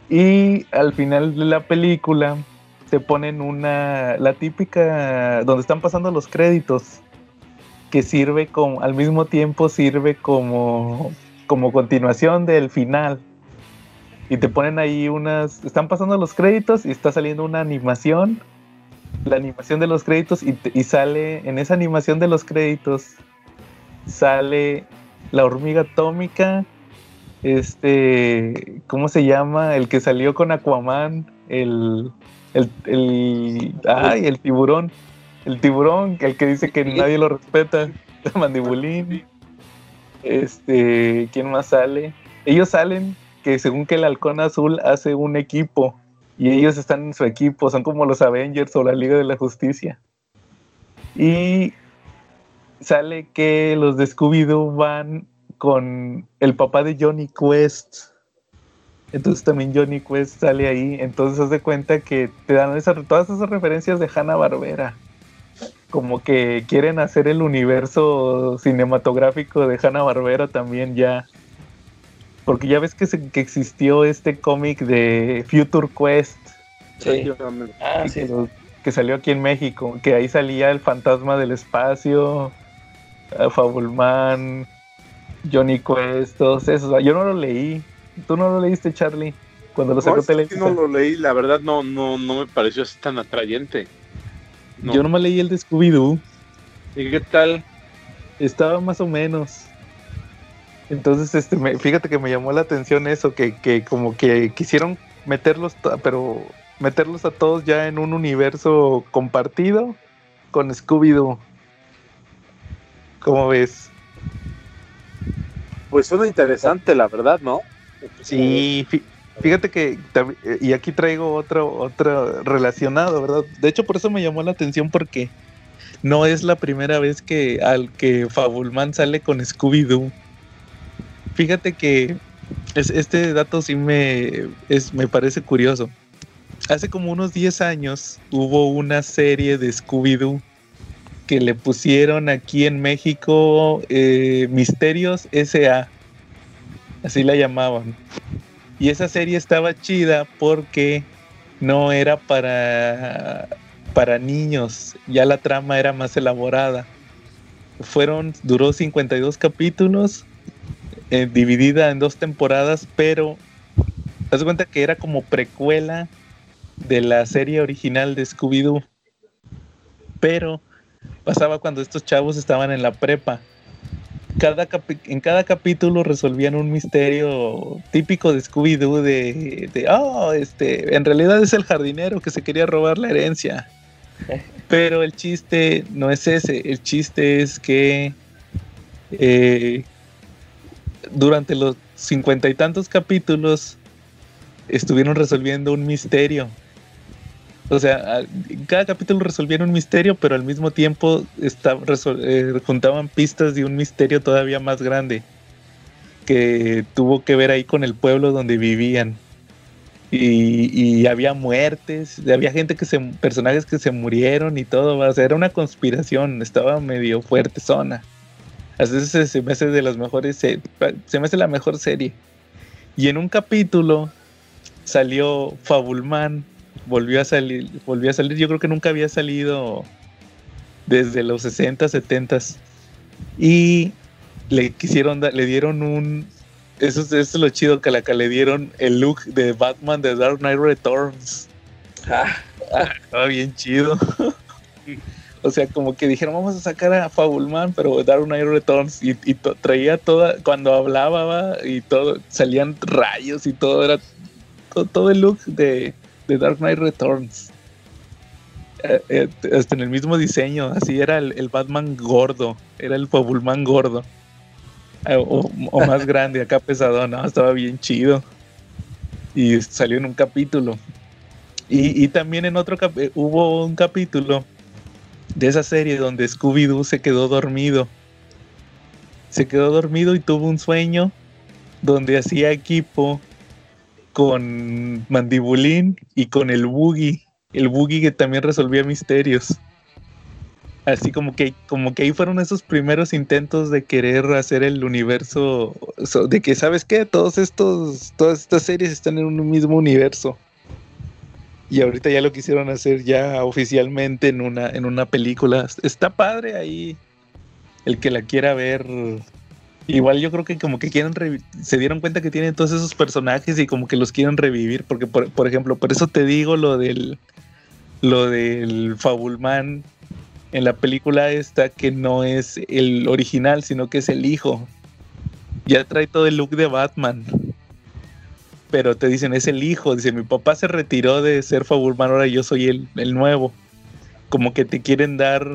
Y al final de la película te ponen una, la típica, donde están pasando los créditos, que sirve como, al mismo tiempo sirve como, como continuación del final. Y te ponen ahí unas, están pasando los créditos y está saliendo una animación, la animación de los créditos y, y sale, en esa animación de los créditos, sale la hormiga atómica, este, ¿cómo se llama? El que salió con Aquaman, el, el, el, ay, el tiburón, el tiburón, el que dice que nadie lo respeta, Mandibulín, este, ¿quién más sale? Ellos salen que según que el halcón azul hace un equipo y ellos están en su equipo, son como los Avengers o la Liga de la Justicia. Y sale que los de Scooby-Doo van con el papá de Johnny Quest. Entonces también Johnny Quest sale ahí. Entonces haz de cuenta que te dan esa- todas esas referencias de Hanna Barbera. Como que quieren hacer el universo cinematográfico de Hanna Barbera también ya. Porque ya ves que, se- que existió este cómic de Future Quest Sí. Ah, que, sí. que salió aquí en México, que ahí salía el fantasma del espacio, eh, Fabulman, Johnny Quest, todos esos. Yo no lo leí. ¿Tú no lo leíste, Charlie? Cuando lo sacó No, Televisa. no lo leí, la verdad no, no, no me pareció así tan atrayente. No. Yo nomás leí el de Scooby-Doo. ¿Y qué tal? Estaba más o menos. Entonces, este, me- fíjate que me llamó la atención eso, que, que como que quisieron meterlos, pero meterlos a todos ya en un universo compartido con Scooby-Doo. ¿Cómo ves? Pues suena interesante, la verdad, ¿no? Sí, fí- fíjate que, eh, y aquí traigo otro, otro relacionado, ¿verdad? De hecho, por eso me llamó la atención porque no es la primera vez que al que Fabulman sale con Scooby-Doo. Fíjate que es- este dato sí me, me parece curioso. hace como unos 10 años hubo una serie de Scooby-Doo que le pusieron aquí en México eh, Misterios S.A. Así la llamaban. Y esa serie estaba chida porque no era para, para niños, ya la trama era más elaborada. Fueron, duró 52 capítulos, eh, dividida en dos temporadas, pero haz cuenta que era como precuela de la serie original de Scooby-Doo. Pero pasaba cuando estos chavos estaban en la prepa. Cada en cada capítulo resolvían un misterio típico de Scooby-Doo de, de, oh, este, en realidad es el jardinero que se quería robar la herencia. Pero el chiste no es ese, el chiste es que eh, durante los cincuenta y tantos capítulos estuvieron resolviendo un misterio. O sea, cada capítulo resolvían un misterio, pero al mismo tiempo resol- eh, juntaban pistas de un misterio todavía más grande que tuvo que ver ahí con el pueblo donde vivían. Y, y había muertes, había gente que se, personajes que se murieron y todo, o sea, era una conspiración, estaba medio fuerte zona. Así se, se me hace de las mejores, se, se me hace la mejor serie. Y en un capítulo salió Fabulman, volvió a salir, volvió a salir, yo creo que nunca había salido desde los 60, 70 y le quisieron le dieron un eso, es- eso es lo chido que la que le dieron el look de Batman de Dark Knight Returns. Ah, Estaba bien chido. o sea, como que dijeron, vamos a sacar a Fabulman, pero Dark Knight Returns. Y, y to- traía toda, cuando hablaba va, y todo, salían rayos y todo, era to- todo, el look de, de Dark Knight Returns. Eh, eh, hasta en el mismo diseño, así era el, el Batman gordo, era el Fabulman gordo. Eh, o, o más grande, acá pesado, no, estaba bien chido. Y salió en un capítulo. Y, y también en otro cap- hubo un capítulo de esa serie donde Scooby-Doo se quedó dormido. Se quedó dormido y tuvo un sueño donde hacía equipo con Mandibulín y con el Boogie. El Boogie que también resolvía misterios. Así como que, como que ahí fueron esos primeros intentos de querer hacer el universo, so- de que, ¿sabes qué? Todos estos, todas estas series están en un mismo universo. Y ahorita ya lo quisieron hacer ya oficialmente en una, en una película. Está padre ahí. El que la quiera ver. Igual yo creo que como que quieren se dieron cuenta que tienen todos esos personajes y como que los quieren revivir. Porque por, por ejemplo, por eso te digo lo del lo del Fabulman en la película esta que no es el original, sino que es el hijo. Ya trae todo el look de Batman. Pero te dicen, es el hijo. Dice, mi papá se retiró de ser Fabulman, ahora yo soy el, el nuevo. Como que te quieren dar...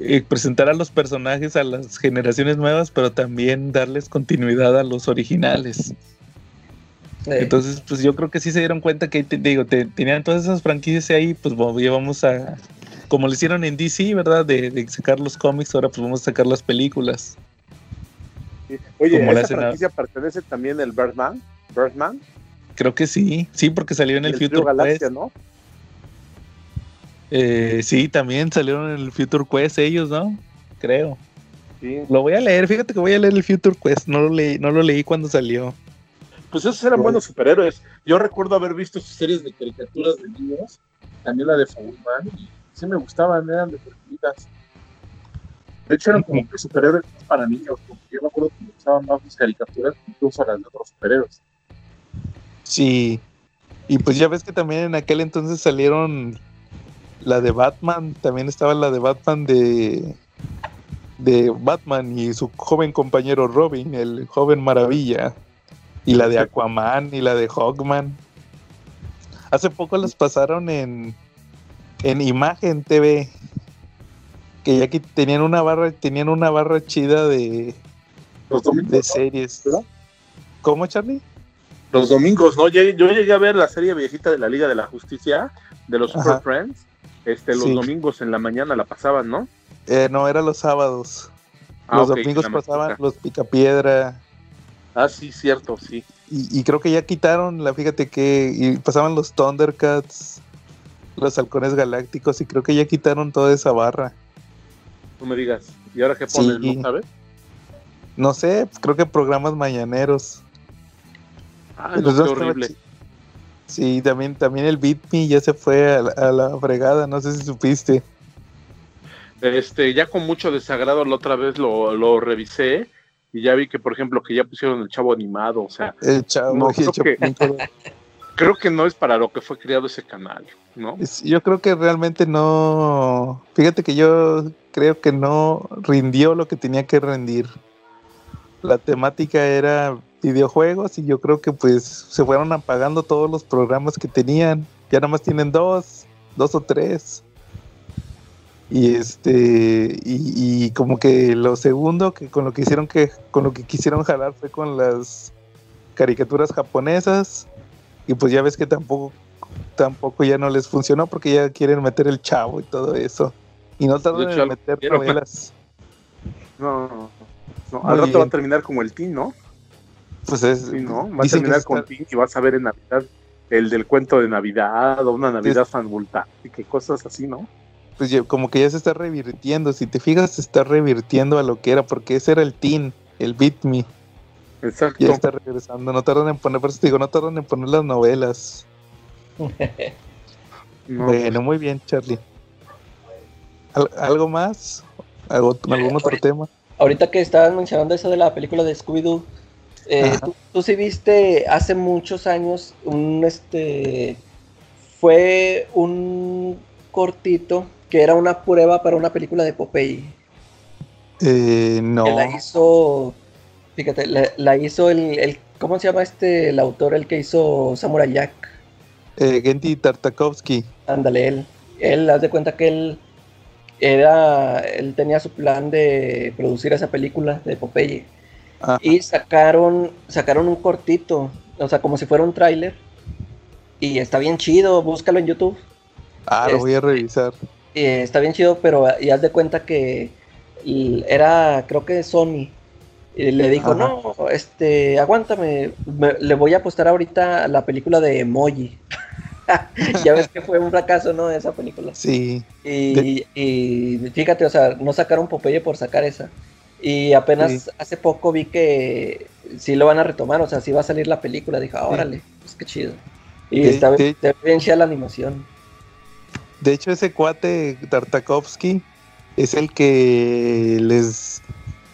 eh, presentar a los personajes a las generaciones nuevas, pero también darles continuidad a los originales. Entonces, pues yo creo que sí se dieron cuenta que, te digo, te- tenían todas esas franquicias ahí, pues bueno, ya vamos a, como lo hicieron en DC, ¿verdad? De, de sacar los cómics, ahora pues vamos a sacar las películas. Sí. Oye, Como le ¿a hacen esa a- franquicia pertenece también el Birdman? Birdman, Creo que sí, sí, porque salió en el, el Future Galaxia, Quest. ¿no? Eh, sí, también salieron en el Future Quest ellos, ¿no? Creo. Sí. Lo voy a leer, fíjate que voy a leer el Future Quest, no lo leí, no lo leí cuando salió. Pues esos eran buenos superhéroes. Yo recuerdo haber visto sus series de caricaturas de niños, también la de Fabulman, y sí me gustaban, eran divertidas. De hecho, eran como que superhéroes para niños, porque yo me acuerdo que me gustaban más las caricaturas que incluso las de otros superhéroes. Sí. Y pues ya ves que también en aquel entonces salieron la de Batman, también estaba la de Batman de de Batman y su joven compañero Robin, el joven maravilla, y la de Aquaman y la de Hawkman. Hace poco las pasaron en en Imagen TV que ya que tenían una barra tenían una barra chida de, de series. ¿Cómo, Charlie? Los domingos, ¿no? Yo, llegué a ver la serie viejita de la Liga de la Justicia, de los Super. Friends. Este, los Sí. domingos en la mañana la pasaban, ¿no? Eh, no, era los sábados. Ah, los domingos pasaban los Picapiedra, Ah, sí, cierto, sí. Y, y creo que ya quitaron la, fíjate que y pasaban los Thundercats, los halcones galácticos, y creo que ya quitaron toda esa barra. No me digas. ¿Y ahora qué ponen? Sí. ¿No sabes? No sé, creo que programas mañaneros. Ah, no, qué horrible. Sí, también, también el Beat Me ya se fue a la, a la fregada, no sé si supiste. Este, ya con mucho desagrado la otra vez lo, lo revisé y ya vi que, por ejemplo, que ya pusieron el chavo animado. O sea, El chavo No, creo el que- creo que no es para lo que fue creado ese canal, ¿no? Yo creo que realmente no. Fíjate que yo creo que no rindió lo que tenía que rendir. La temática era videojuegos y yo creo que pues se fueron apagando todos los programas que tenían. Ya nada más tienen dos, dos o tres. Y este, y, y como que lo segundo que con lo que hicieron que, con lo que quisieron jalar fue con las caricaturas japonesas. Y pues ya ves que tampoco tampoco ya no les funcionó porque ya quieren meter el chavo y todo eso. Y no tardan en meter novelas. No, no, no. Al rato va a terminar como el Team, ¿no? Pues es. Sí, ¿no? Va a terminar con está- y vas a ver en Navidad el del cuento de Navidad o una Navidad fantástica y cosas así, ¿no? pues como que ya se está revirtiendo. Si te fijas, se está revirtiendo a lo que era, porque ese era el teen, el Beat Me. Exacto. Ya está regresando. No tardan en poner, por eso te digo, no tardan en poner las novelas. No, Bueno, muy bien, Charlie. ¿Al- ¿Algo más? ¿Algo- ¿Algún otro ahorita- tema? Ahorita que estabas mencionando eso de la película de Scooby-Doo, eh. ¿tú, tú sí viste hace muchos años un este fue un cortito que era una prueba para una película de Popeye. Eh, no. Que la hizo, fíjate, la, la hizo el, el- ¿cómo se llama este el autor el que hizo Samurai Jack? Eh, Genty Tartakovsky. Ándale, él. Él, haz de cuenta que él era, él tenía su plan de producir esa película de Popeye. Ajá. Y sacaron, sacaron un cortito, o sea, como si fuera un tráiler. Y está bien chido, búscalo en YouTube. Ah, lo voy a Este- revisar. Y está bien chido, pero y haz de cuenta que era, creo que Sony. Y le dijo, Ajá. no, este, aguántame, me- le voy a apostar ahorita a la película de Emoji. ya ves que fue un fracaso, ¿no? Esa película. Sí. Y, y fíjate, o sea, no sacaron Popeye por sacar esa. Y apenas Sí. hace poco vi que sí lo van a retomar, o sea, sí va a salir la película. Dije, órale, pues qué chido. Y De- está de- está bien chida la animación. De hecho, ese cuate Tartakovsky es el que les,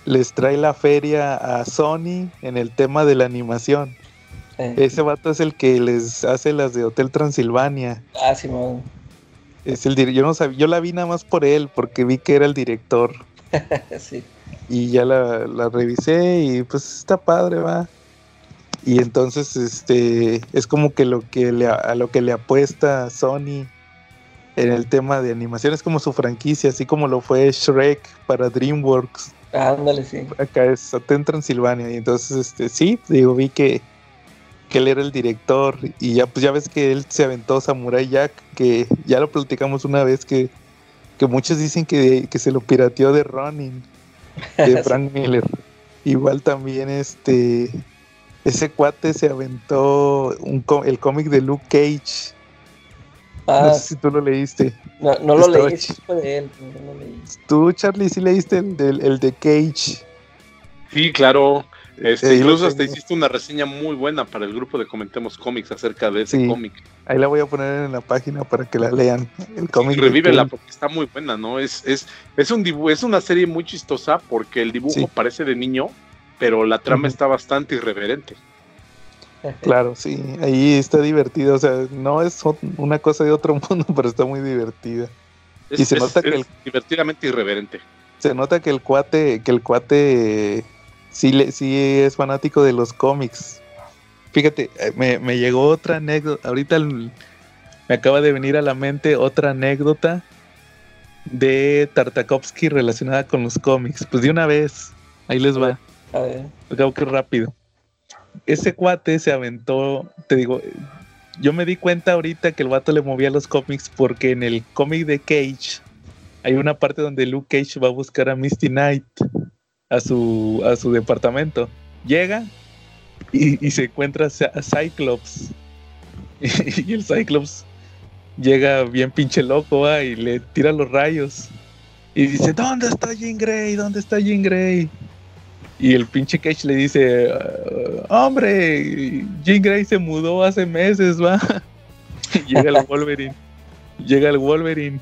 les trae la feria a Sony en el tema de la animación. Eh, Ese vato es el que les hace las de Hotel Transilvania. ah, Simón. Es el yo no sabía, yo la vi nada más por él, porque vi que era el director. sí. Y ya la, la revisé y pues está padre, va. Y entonces este es como que lo que le, a lo que le apuesta Sony en el tema de animación es como su franquicia, así como lo fue Shrek para DreamWorks. Ándale, sí. Acá es Hotel Transilvania. Y entonces este sí, digo, vi que, que él era el director y ya pues ya ves que él se aventó Samurai Jack, que ya lo platicamos una vez que, que muchos dicen que, que se lo pirateó de Ronin de Frank Miller. Igual también este ese cuate se aventó un el cómic de Luke Cage. Ah, No sé si tú lo leíste. no, no lo estaba leí, sí fue de él, no lo leí. Tú, Charlie, sí leíste el, el de Cage. Sí, claro. Este, incluso hasta hiciste una reseña muy buena para el grupo de Comentemos Cómics acerca de ese Sí. cómic. Ahí la voy a poner en la página para que la lean. El cómic. Revívela porque está muy buena, ¿no? Es, es, es un dibu- es una serie muy chistosa porque el dibujo Sí. parece de niño, pero la trama está bastante irreverente. Claro, sí. Ahí está divertido. O sea, no es una cosa de otro mundo, pero está muy divertida. Es, Y se es- nota que el- divertidamente irreverente. Se nota que el cuate, que el cuate sí, le, sí es fanático de los cómics. Fíjate, eh, me, me llegó otra anécdota. Ahorita el- me acaba de venir a la mente otra anécdota de Tartakovsky relacionada con los cómics. Pues de una vez, ahí les va. A ver. Acabo que rápido. Ese cuate se aventó, te digo, yo me di cuenta ahorita que el vato le movía los cómics porque en el cómic de Cage hay una parte donde Luke Cage va a buscar a Misty Knight a su, a su departamento. Llega y, se encuentra a Cyclops. Y, el Cyclops llega bien pinche loco ¿va? y le tira los rayos. Y dice, ¿dónde está Jean Grey? ¿Dónde está Jean Grey? Y el pinche Cage le dice, "Ah, hombre, Jean Grey se mudó hace meses, va. Llega el Wolverine. Llega el Wolverine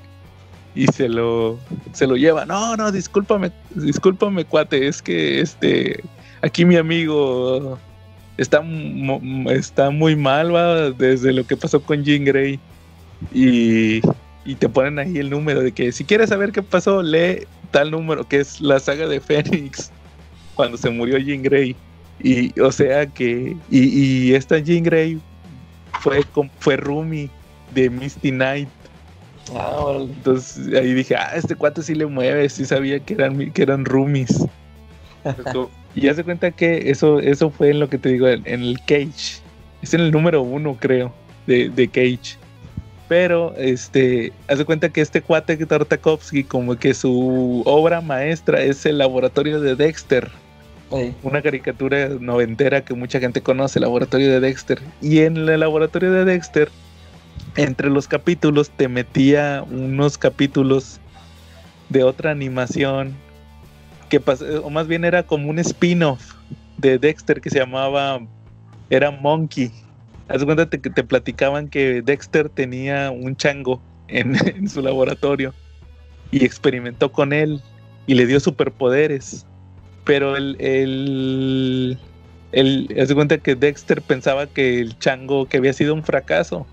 y se lo, se lo lleva. No, no, discúlpame, discúlpame, cuate, es que este, aquí mi amigo está, está muy mal, va, desde lo que pasó con Jean Grey. Y, y te ponen ahí el número de que si quieres saber qué pasó, lee tal número, que es la saga de Fénix, cuando se murió Jean Grey. Y, o sea que, y, y esta Jean Grey fue, fue Rumi de Misty Knight. Ah. Entonces ahí dije, ah, este cuate sí le mueve, sí sabía que eran, que eran roomies. Y ya se cuenta que eso, eso fue en lo que te digo, en, en el Cage. Es en el número uno, creo, de, de Cage. Pero, este, haz de cuenta que este cuate Tartakovsky, como que su obra maestra es el laboratorio de Dexter. Una caricatura noventera que mucha gente conoce, el laboratorio de Dexter. Y en el laboratorio de Dexter, entre los capítulos, te metía unos capítulos de otra animación que o más bien era como un spin-off de Dexter que se llamaba era Monkey. Haz cuenta que te platicaban que Dexter tenía un chango en, su laboratorio y experimentó con él y le dio superpoderes. Pero el, el, el- haz cuenta que Dexter pensaba que el chango que había sido un fracaso,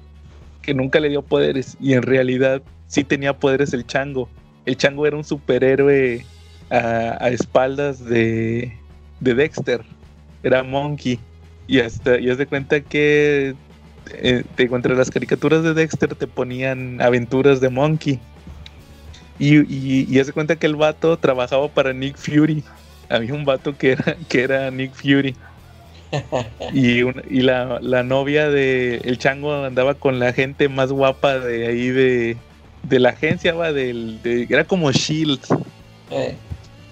que nunca le dio poderes y en realidad sí tenía poderes el chango. El chango era un superhéroe a, a espaldas de, de Dexter. Era Monkey. Y hasta y de cuenta que eh, te encuentras las caricaturas de Dexter te ponían aventuras de Monkey. Y, y, y haz de cuenta que el vato trabajaba para Nick Fury. Había un vato que era, que era Nick Fury. Y, un- y la, la novia de el chango andaba con la gente más guapa de ahí de, de la agencia, va, del, de- era como Shield. ey.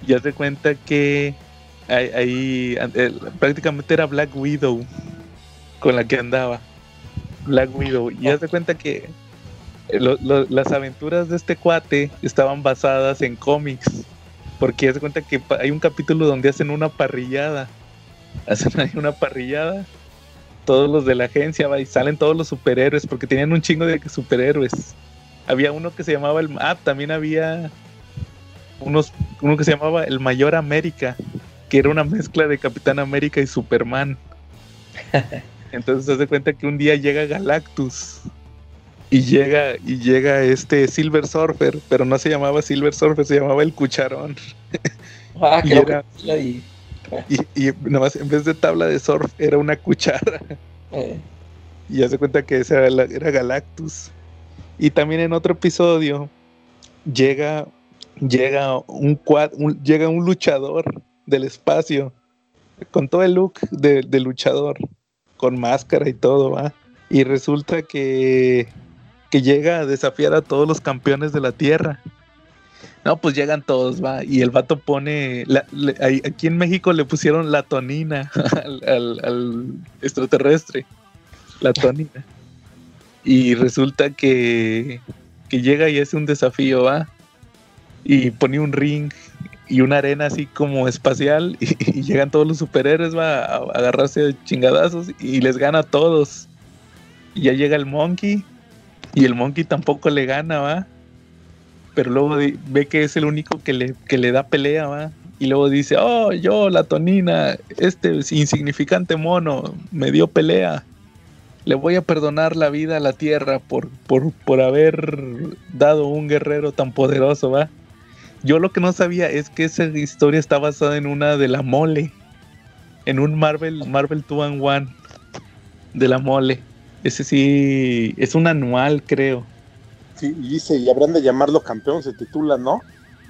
Ya te cuenta que ahí, eh, prácticamente era Black Widow con la que andaba. Black Widow. Y ya te cuenta que eh, lo- lo- las aventuras de este cuate estaban basadas en cómics. Porque ya se cuenta que hay un capítulo donde hacen una parrillada. Hacen ahí una parrillada. Todos los de la agencia va, y salen todos los superhéroes. Porque tenían un chingo de superhéroes. Había uno que se llamaba el. Ah, también había unos, uno que se llamaba el Mayor América. Que era una mezcla de Capitán América y Superman. Entonces se hace cuenta que un día llega Galactus y llega y llega este Silver Surfer, pero no se llamaba Silver Surfer, se llamaba el Cucharón. Ah, Y era- que Y, nomás en vez de tabla de surf era una cuchara. Ey, Y ya se cuenta que ese era, la- era Galactus. Y también en otro episodio llega llega un, cua- un- llega un luchador del espacio con todo el look de, de luchador, con máscara y todo, ¿va? Y resulta que, que llega a desafiar a todos los campeones de la Tierra. No, pues llegan todos, va. Y el vato pone. aquí en México le pusieron la tonina al, extraterrestre. La tonina. Y resulta que, que llega y hace un desafío, va. Y pone un ring y una arena así como espacial. Y, y llegan todos los superhéroes, va, a, a agarrarse de chingadazos y les gana a todos. Y ya llega el monkey. Y el monkey tampoco le gana, va pero luego ve que es el único que le, que le da pelea, ¿va? Y luego dice, oh, yo, la tonina, este insignificante mono, me dio pelea. Le voy a perdonar la vida a la tierra por, por, por haber dado un guerrero tan poderoso, ¿va? Yo lo que no sabía es que esa historia está basada en una de la mole. En un Marvel, Marvel 2 and 1 de la mole. Ese sí, es un anual, creo. Sí, y dice, y habrán de llamarlo campeón, se titula, ¿no?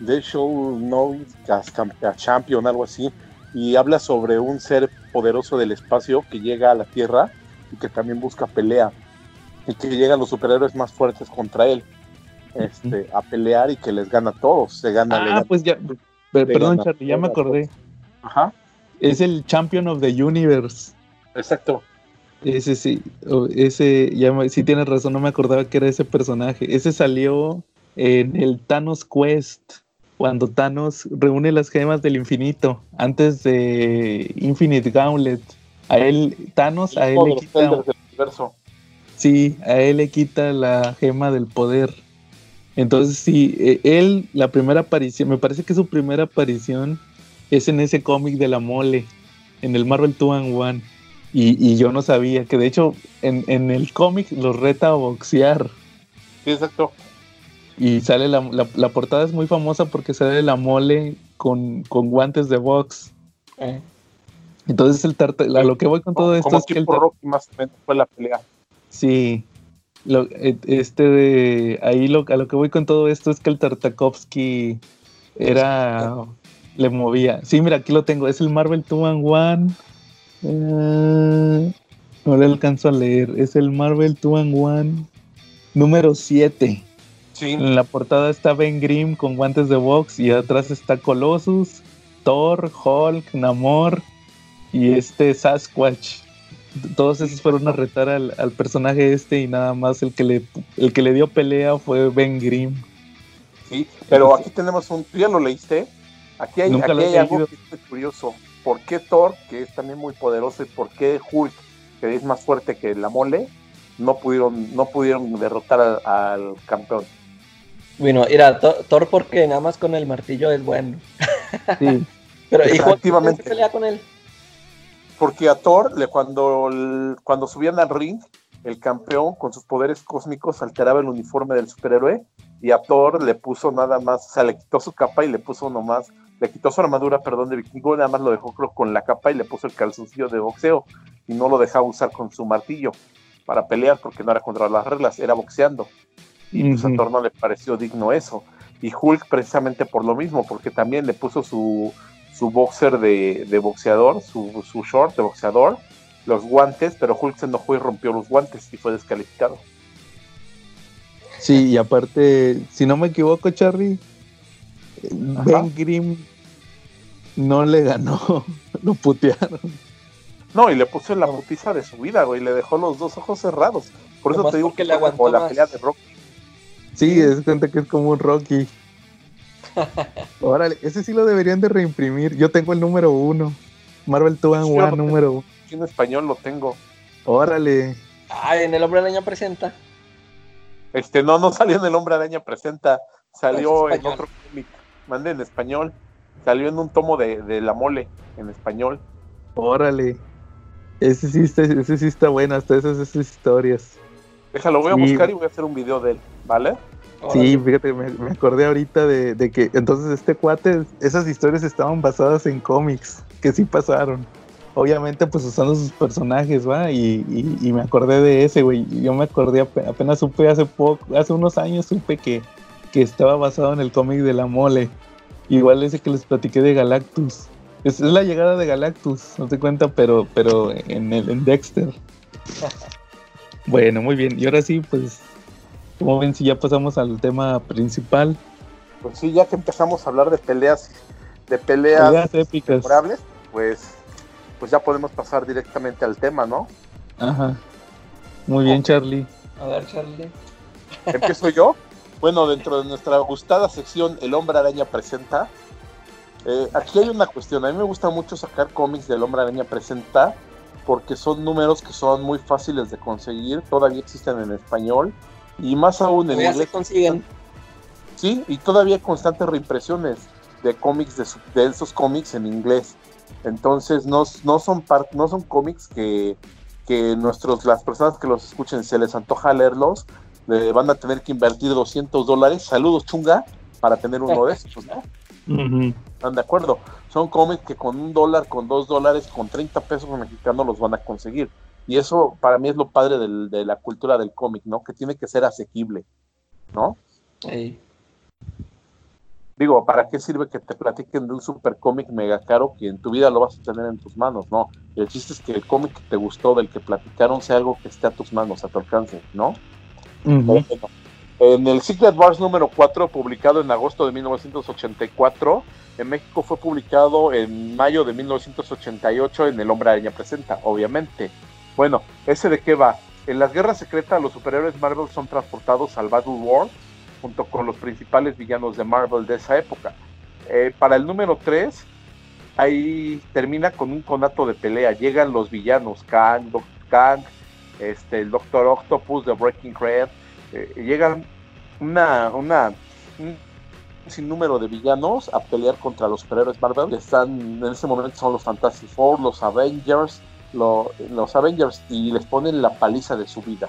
The Show No as Champion, algo así. Y habla sobre un ser poderoso del espacio que llega a la Tierra y que también busca pelea. Y que llegan los superhéroes más fuertes contra él. Este, a pelear y que les gana a todos. Se gana, Ah, gana- pues ya. Perdón, Charlie, ya me acordé. Ajá. Es el Champion of the Universe. Exacto. Ese sí, ese, ya me- sí tienes razón, no me acordaba que era ese personaje. Ese salió en el Thanos Quest, cuando Thanos reúne las gemas del infinito, antes de Infinite Gauntlet. A él, Thanos, a él le quita, sí, a él le quita la gema del poder. Entonces sí, eh, él, la primera aparición, me parece que su primera aparición es en ese cómic de la mole, en el Marvel 2 and 1. Y, y yo no sabía que de hecho en, en el cómic los reta a boxear. Sí, exacto. Y sale la, la- la portada es muy famosa porque sale la mole con, con guantes de box. Eh, Entonces el tarta, lo que voy con todo esto es que el Rocky más o menos fue la pelea. Sí. Lo, eh, este de ahí lo, a lo que voy con todo esto es que el Tartakovsky era le movía. Sí, mira, aquí lo tengo, es el Marvel 2 and 1. Eh, no le alcanzo a leer, es el Marvel 2 and 1 número 7. Sí. En la portada está Ben Grimm con guantes de box y atrás está Colossus, Thor, Hulk, Namor y este Sasquatch. Todos esos fueron a retar al, al personaje este y nada más el que le el que le dio pelea fue Ben Grimm. Sí, pero aquí tenemos un. ¿Tú ya lo leíste? Aquí hay, Nunca aquí hay algo que es curioso. ¿Por qué Thor, que es también muy poderoso, y por qué Hulk, que es más fuerte que la mole, no pudieron, no pudieron derrotar al, al campeón? Bueno, mira, Thor, porque nada más con el martillo es bueno. Sí. Pero ¿y qué pelea con él? Porque a Thor, le- cuando, cuando subían al ring, el campeón con sus poderes cósmicos alteraba el uniforme del superhéroe y a Thor le puso nada más, o sea, le quitó su capa y le puso nomás, le quitó su armadura, perdón, de vikingo, nada más lo dejó creo, con la capa y le puso el calzoncillo de boxeo y no lo dejaba usar con su martillo para pelear porque no era contra las reglas, era boxeando. Y pues a Ujú. Thor no le pareció digno eso. Y Hulk precisamente por lo mismo, porque también le puso su, su boxer de, de boxeador, su, su short de boxeador, los guantes, pero Hulk se enojó y rompió los guantes y fue descalificado. Sí, y aparte, si no me equivoco, Charlie, Ben Grimm no le ganó, lo putearon. No, y le puso en la putiza de su vida, güey, le dejó los dos ojos cerrados. Por eso te digo que le como aguantó la más. pelea de Rocky. Sí, es cuenta que es como un Rocky. Órale, ese sí lo deberían de reimprimir. Yo tengo el número uno. Marvel 2 and Sí, yo 1 lo tengo. número uno. En español lo tengo. Órale. Ay, en el hombre araña presenta. Este, no, no salió en El Hombre Araña Presenta, salió Es en otro cómic, mande en español, salió en un tomo de, de La Mole, en español. Órale. Ese sí está, ese sí está bueno, hasta esas, esas historias. Déjalo, voy a Sí. buscar y voy a hacer un video de él, ¿vale? Sí, fíjate, me, me acordé ahorita de, de que entonces este cuate, esas historias estaban basadas en cómics, que sí pasaron. Obviamente, pues usando sus personajes, ¿va? Y, y- y me acordé de ese, güey. Yo me acordé, ape- apenas supe hace poco, hace unos años supe que, que estaba basado en el cómic de la mole. Igual ese que les platiqué de Galactus. Es, es la llegada de Galactus, no te cuenta, pero, pero en, el, en Dexter. Bueno, muy bien. Y ahora sí, pues, como ven, si ya pasamos al tema principal, Pues sí, ya que empezamos a hablar de peleas, de peleas peleas épicas. memorables, pues, pues ya podemos pasar directamente al tema, ¿no? Ajá. Muy bien. Charlie. A ver, Charlie. Empiezo yo. Bueno, dentro de nuestra gustada sección El Hombre Araña Presenta, eh, aquí hay una cuestión. A mí me gusta mucho sacar cómics del Hombre Araña Presenta porque son números que son muy fáciles de conseguir, todavía existen en español y más aún en Ya se inglés. consiguen. Sí, y todavía hay constantes reimpresiones de cómics de, su- de esos cómics en inglés. Entonces no, no son no son cómics que, que nuestros las personas que los escuchen se les antoja leerlos, le van a tener que invertir 200 dólares. Saludos chunga para tener uno de estos, ¿no? ¿Están de acuerdo? Son cómics que con un dólar, con dos dólares, con 30 pesos mexicanos los van a conseguir. Y eso para mí es lo padre del- de la cultura del cómic, ¿no? Que tiene que ser asequible, ¿no? Digo, ¿para qué sirve que te platiquen de un super cómic mega caro que en tu vida lo vas a tener en tus manos? No, el chiste es que el cómic que te gustó, del que platicaron, sea algo que esté a tus manos, a tu alcance, ¿no? En el Secret Wars número 4, publicado en agosto de 1984, en México fue publicado en mayo de 1988 en El Hombre Araña Presenta, obviamente. Bueno, ¿ese de qué va? En las guerras secretas los superhéroes Marvel son transportados al Battle World junto con los principales villanos de Marvel de esa época. Eh, para el número 3, ahí termina con un conato de pelea. Llegan los villanos, Kang, Dr. Kang, este, el Doctor Octopus de Breaking Red. Eh, llegan una, una, un sinnúmero de villanos a pelear contra los superhéroes Marvel. Están, en ese momento son los Fantastic Four, los Avengers, lo- los Avengers, y les ponen la paliza de su vida.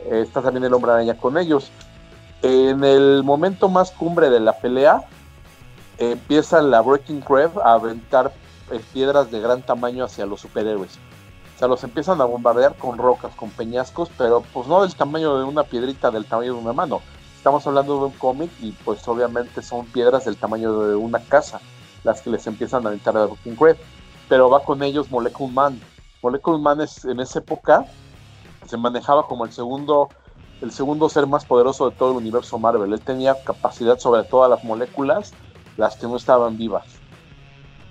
Eh, está también el Hombre Araña con ellos. En el momento más cumbre de la pelea, empieza la Breaking Red a aventar eh, piedras de gran tamaño hacia los superhéroes. O sea, los empiezan a bombardear con rocas, con peñascos, pero pues no del tamaño de una piedrita, del tamaño de una mano. Estamos hablando de un cómic y pues obviamente son piedras del tamaño de una casa las que les empiezan a aventar a Breaking Red. Pero va con ellos Molecule Man. Molecule Man es, en esa época se manejaba como el segundo el segundo ser más poderoso de todo el universo Marvel. Él tenía capacidad sobre todas las moléculas, las que no estaban vivas.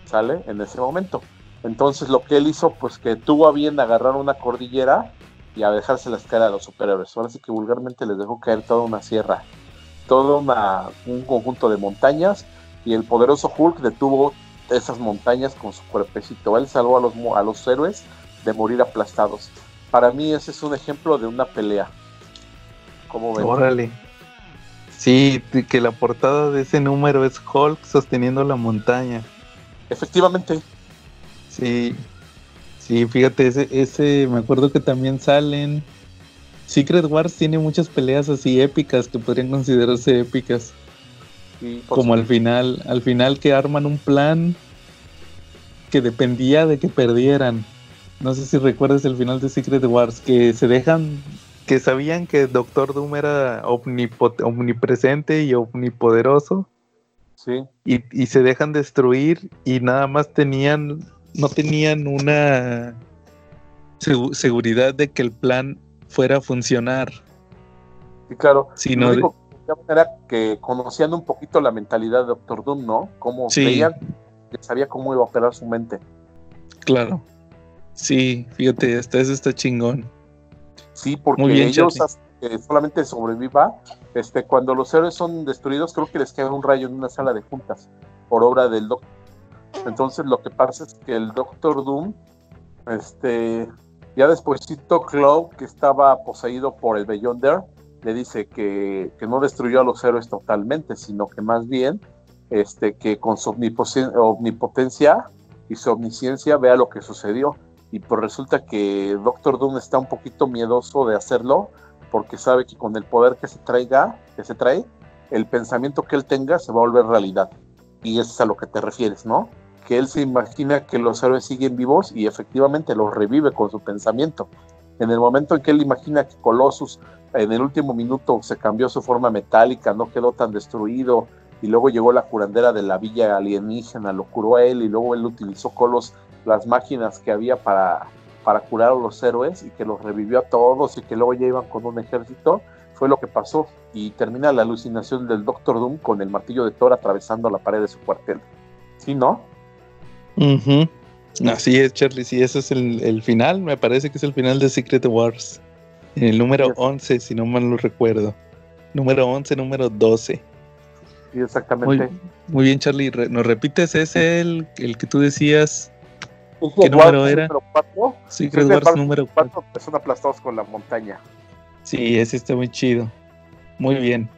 ¿Sale? En ese momento. Entonces lo que él hizo, pues que tuvo a bien agarrar una cordillera y a dejárselas caer a los superhéroes. Ahora sí que vulgarmente les dejó caer toda una sierra, todo una, un conjunto de montañas y el poderoso Hulk detuvo esas montañas con su cuerpecito. Él salvó a los, a los héroes de morir aplastados. Para mí ese es un ejemplo de una pelea. ¿Cómo ven? Órale. Sí, que la portada de ese número es Hulk sosteniendo la montaña. Efectivamente, Sí, sí, fíjate, ese, ese, me acuerdo que también salen. Secret Wars tiene muchas peleas así épicas que podrían considerarse épicas. Como al final, al final que arman un plan que dependía de que perdieran. No sé si recuerdas el final de Secret Wars, que se dejan, que sabían que Doctor Doom era omnipresente y omnipoderoso, Sí, y, y se dejan destruir y nada más tenían, no tenían una segu- seguridad de que el plan fuera a funcionar. sí, claro. Sí, Lo único que hacían era que conocían un poquito la mentalidad de Doctor Doom, ¿no? Cómo Sí. veían que sabía cómo iba a operar su mente. Claro. Sí, fíjate, hasta eso está chingón. Sí, porque Muy bien, ellos que solamente sobreviva. Este, cuando los héroes son destruidos, creo que les queda un rayo en una sala de juntas por obra del Doctor. Entonces lo que pasa es que el Doctor Doom, este, ya despuésito Claw, que estaba poseído por el Beyonder, le dice que, que no destruyó a los héroes totalmente, sino que más bien, este, que con su omnipotencia y su omnisciencia vea lo que sucedió y pues resulta que Doctor Doom está un poquito miedoso de hacerlo porque sabe que con el poder que se traiga, que se trae, el pensamiento que él tenga se va a volver realidad. Y eso es a lo que te refieres, ¿no? Que él se imagina que los héroes siguen vivos y efectivamente los revive con su pensamiento. En el momento en que él imagina que Colossus en el último minuto se cambió su forma metálica, no quedó tan destruido, y luego llegó la curandera de la villa alienígena, lo curó a él, y luego él utilizó Colos las máquinas que había para, para curar a los héroes y que los revivió a todos y que luego ya iban con un ejército, fue lo que pasó. Y termina la alucinación del Doctor Doom con el martillo de Thor atravesando la pared de su cuartel. ¿Sí, no? Ujú. Así es, Charlie, sí, ese es el, el final, me parece que es el final de Secret Wars. En el número Sí. 11, si no mal lo recuerdo. Número 11, número 12. Sí, exactamente. Muy, muy bien, Charlie, re- ¿nos repites ese, el, el que tú decías? Secret ¿Qué número Wars era? número Secret Wars Wars número 4. cuatro que son aplastados con la montaña. Sí, ese está muy chido. Muy bien.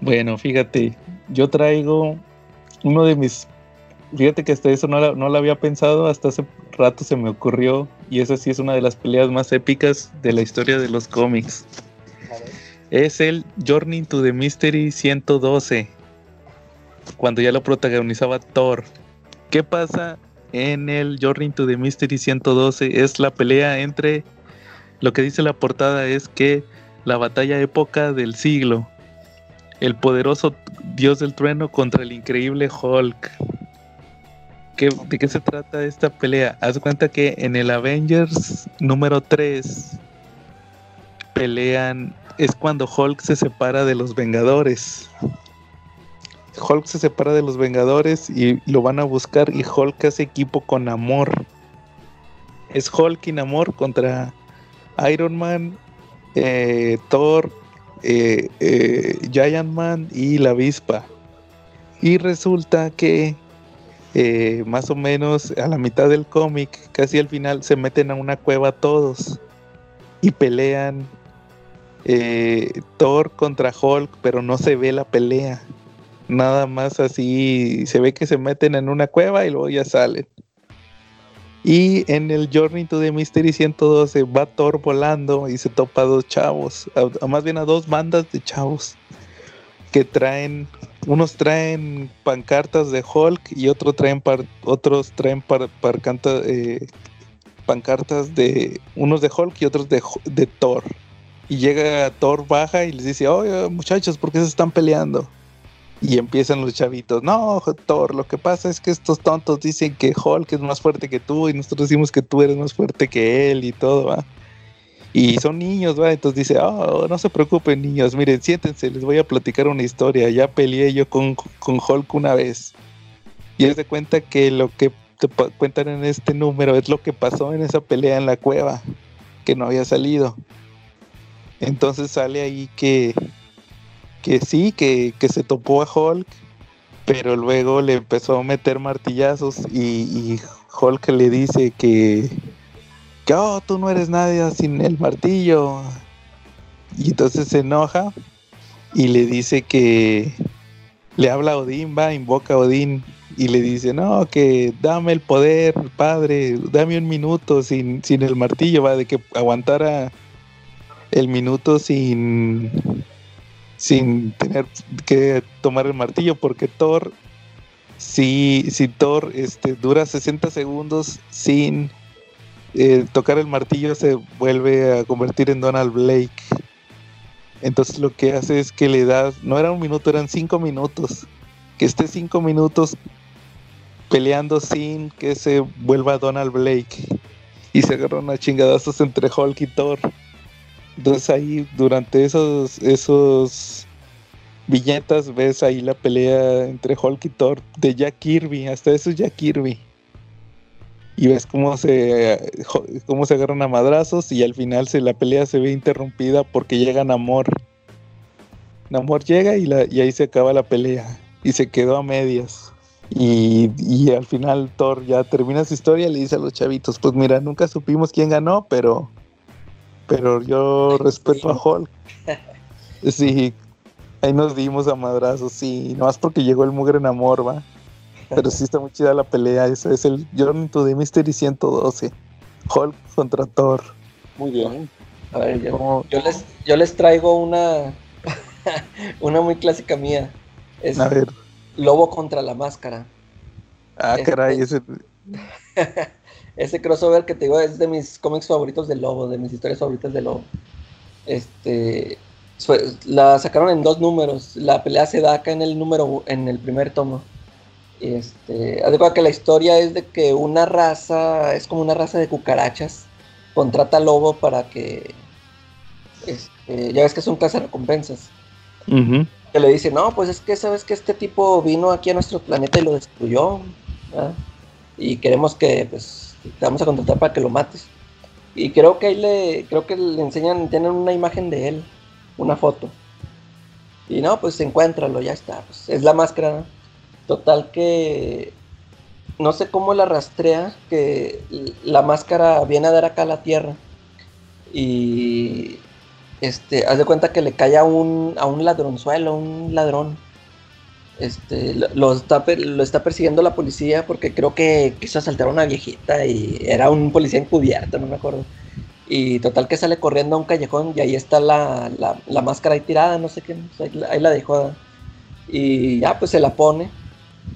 Bueno, fíjate, yo traigo uno de mis... Fíjate que hasta eso no la, no la había pensado, hasta hace rato se me ocurrió y esa sí es una de las peleas más épicas de la historia de los cómics. Es el Journey to the Mystery 112, cuando ya lo protagonizaba Thor. ¿Qué pasa en el Journey to the Mystery 112? Es la pelea entre... Lo que dice la portada es que la batalla época del siglo. El poderoso dios del trueno contra el increíble Hulk. ¿Qué- ¿De qué se trata esta pelea? Haz cuenta que en el Avengers número 3 pelean es cuando Hulk se separa de los Vengadores. Hulk se separa de los Vengadores y lo van a buscar y Hulk hace equipo con Amor. Es Hulk y Namor contra Iron Man, eh, Thor, eh, eh, Giant Man y la avispa. Y resulta que eh, más o menos a la mitad del cómic, casi al final, se meten a una cueva todos y pelean eh, Thor contra Hulk, pero no se ve la pelea. Nada más así, se ve que se meten en una cueva y luego ya salen. Y en el Journey to the Mystery 112 va Thor volando y se topa a dos chavos, a- más bien a dos bandas de chavos que traen, unos traen pancartas de Hulk y otros traen par- otros traen par- eh, pancartas de unos de Hulk y otros de, de Thor. Y llega Thor baja y les dice, oye muchachos, ¿por qué se están peleando? Y empiezan los chavitos, no, Thor, lo que pasa es que estos tontos dicen que Hulk es más fuerte que tú y nosotros decimos que tú eres más fuerte que él y todo, ¿va? Y son niños, ¿va? Entonces dice, oh, no se preocupen niños, miren, siéntense, les voy a platicar una historia, ya peleé yo con, con Hulk una vez. Y es de cuenta que lo que te cuentan en este número es lo que pasó en esa pelea en la cueva, que no había salido. Entonces sale ahí que, que sí, que, que se topó a Hulk, pero luego le empezó a meter martillazos y Hulk le dice que, que "Oh, tú no eres nadie sin el martillo. Y entonces se enoja y le dice que le habla a Odín, va, invoca a Odín y le dice, no, que dame el poder, padre, dame un minuto sin, sin el martillo, va, de que aguantara el minuto sin sin tener que tomar el martillo porque Thor si, si Thor este, dura 60 segundos sin eh, tocar el martillo se vuelve a convertir en Donald Blake. Entonces lo que hace es que le da no era un minuto eran cinco minutos. Que esté cinco minutos peleando sin que se vuelva Donald Blake. Y se agarran a chingadazos entre Hulk y Thor. Entonces ahí durante esos esos viñetas ves ahí la pelea entre Hulk y Thor de Jack Kirby, hasta eso es Jack Kirby. Y ves cómo se cómo se agarran a madrazos y al final se la pelea se ve interrumpida porque llega Namor. Namor llega y, la, y ahí se acaba la pelea y se quedó a medias. Y, y al final Thor ya termina su historia y le dice a los chavitos, pues mira, nunca supimos quién ganó, pero pero yo respeto a Hulk. Sí, ahí nos dimos a madrazos, sí, nomás porque llegó el mugre en amor, va. Pero sí está muy chida la pelea, ese es el Journey to the Mystery 112. Hulk contra Thor. Muy bien. A ver, yo, les, yo les traigo una, una muy clásica mía. Es a ver, Lobo contra la máscara. ah, Este- caray, ese, Ese crossover que te digo es de mis cómics favoritos de Lobo, de mis historias favoritas de Lobo. Este, la sacaron en dos números. La pelea se da acá en el número, en el primer tomo. Este, cuenta que la historia es de que una raza, es como una raza de cucarachas, contrata al lobo para que, este, ya ves que es un cazarrecompensas. ujú, Que le dice, no, pues es que sabes que este tipo vino aquí a nuestro planeta y lo destruyó. ¿verdad? Y queremos que, pues, te vamos a contratar para que lo mates. Y creo que ahí le, creo que le enseñan, tienen una imagen de él, una foto. Y no, pues encuéntralo, ya está. Pues, es la máscara. ¿no? Total que no sé cómo la rastrea, que la máscara viene a dar acá a la tierra. Y este, haz de cuenta que le cae a un, a un ladronzuelo, un ladrón. Este, lo, está, lo está persiguiendo la policía porque creo que quiso asaltar a una viejita y era un policía encubierto, no me acuerdo. Y total que sale corriendo a un callejón y ahí está la, la- la máscara ahí tirada, no sé qué, la- ahí la dejó. Y ya pues se la pone.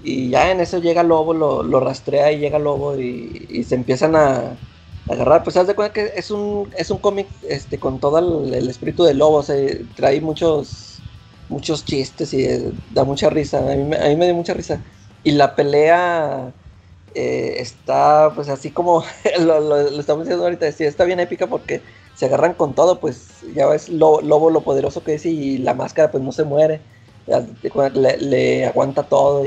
Y ya en eso llega Lobo, lo, rastrea y llega Lobo y, se empiezan a, agarrar. Pues haz de cuenta que es un, es un cómic este, con todo el, el espíritu de Lobo, trae muchos, muchos chistes y eh, da mucha risa. A mí, a mí me dio mucha risa. Y la pelea eh, está pues así como lo, estamos diciendo ahorita, sí, está bien épica porque se agarran con todo, pues ya ves lo, Lobo lo poderoso que es y la máscara pues no se muere, le, aguanta todo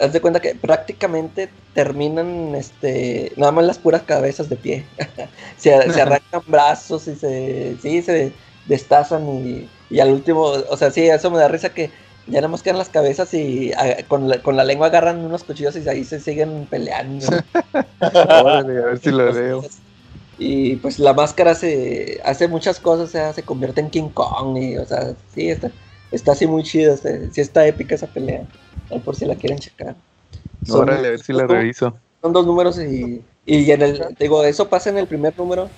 haz de cuenta que prácticamente terminan este nada más las puras cabezas de pie. se, arrancan brazos y se sí se destazan y, y, al último, o sea, sí, eso me da risa que ya nada más quedan las cabezas y con, la, con la lengua agarran unos cuchillos y ahí se siguen peleando. a ver si lo veo. Y pues la máscara se hace muchas cosas, o sea, se convierte en King Kong y, o sea, sí, está, está así muy chido, sí está épica esa pelea, por si la quieren checar. Órale, a ver si la reviso. Son dos números y, y en el, digo, eso pasa en el primer número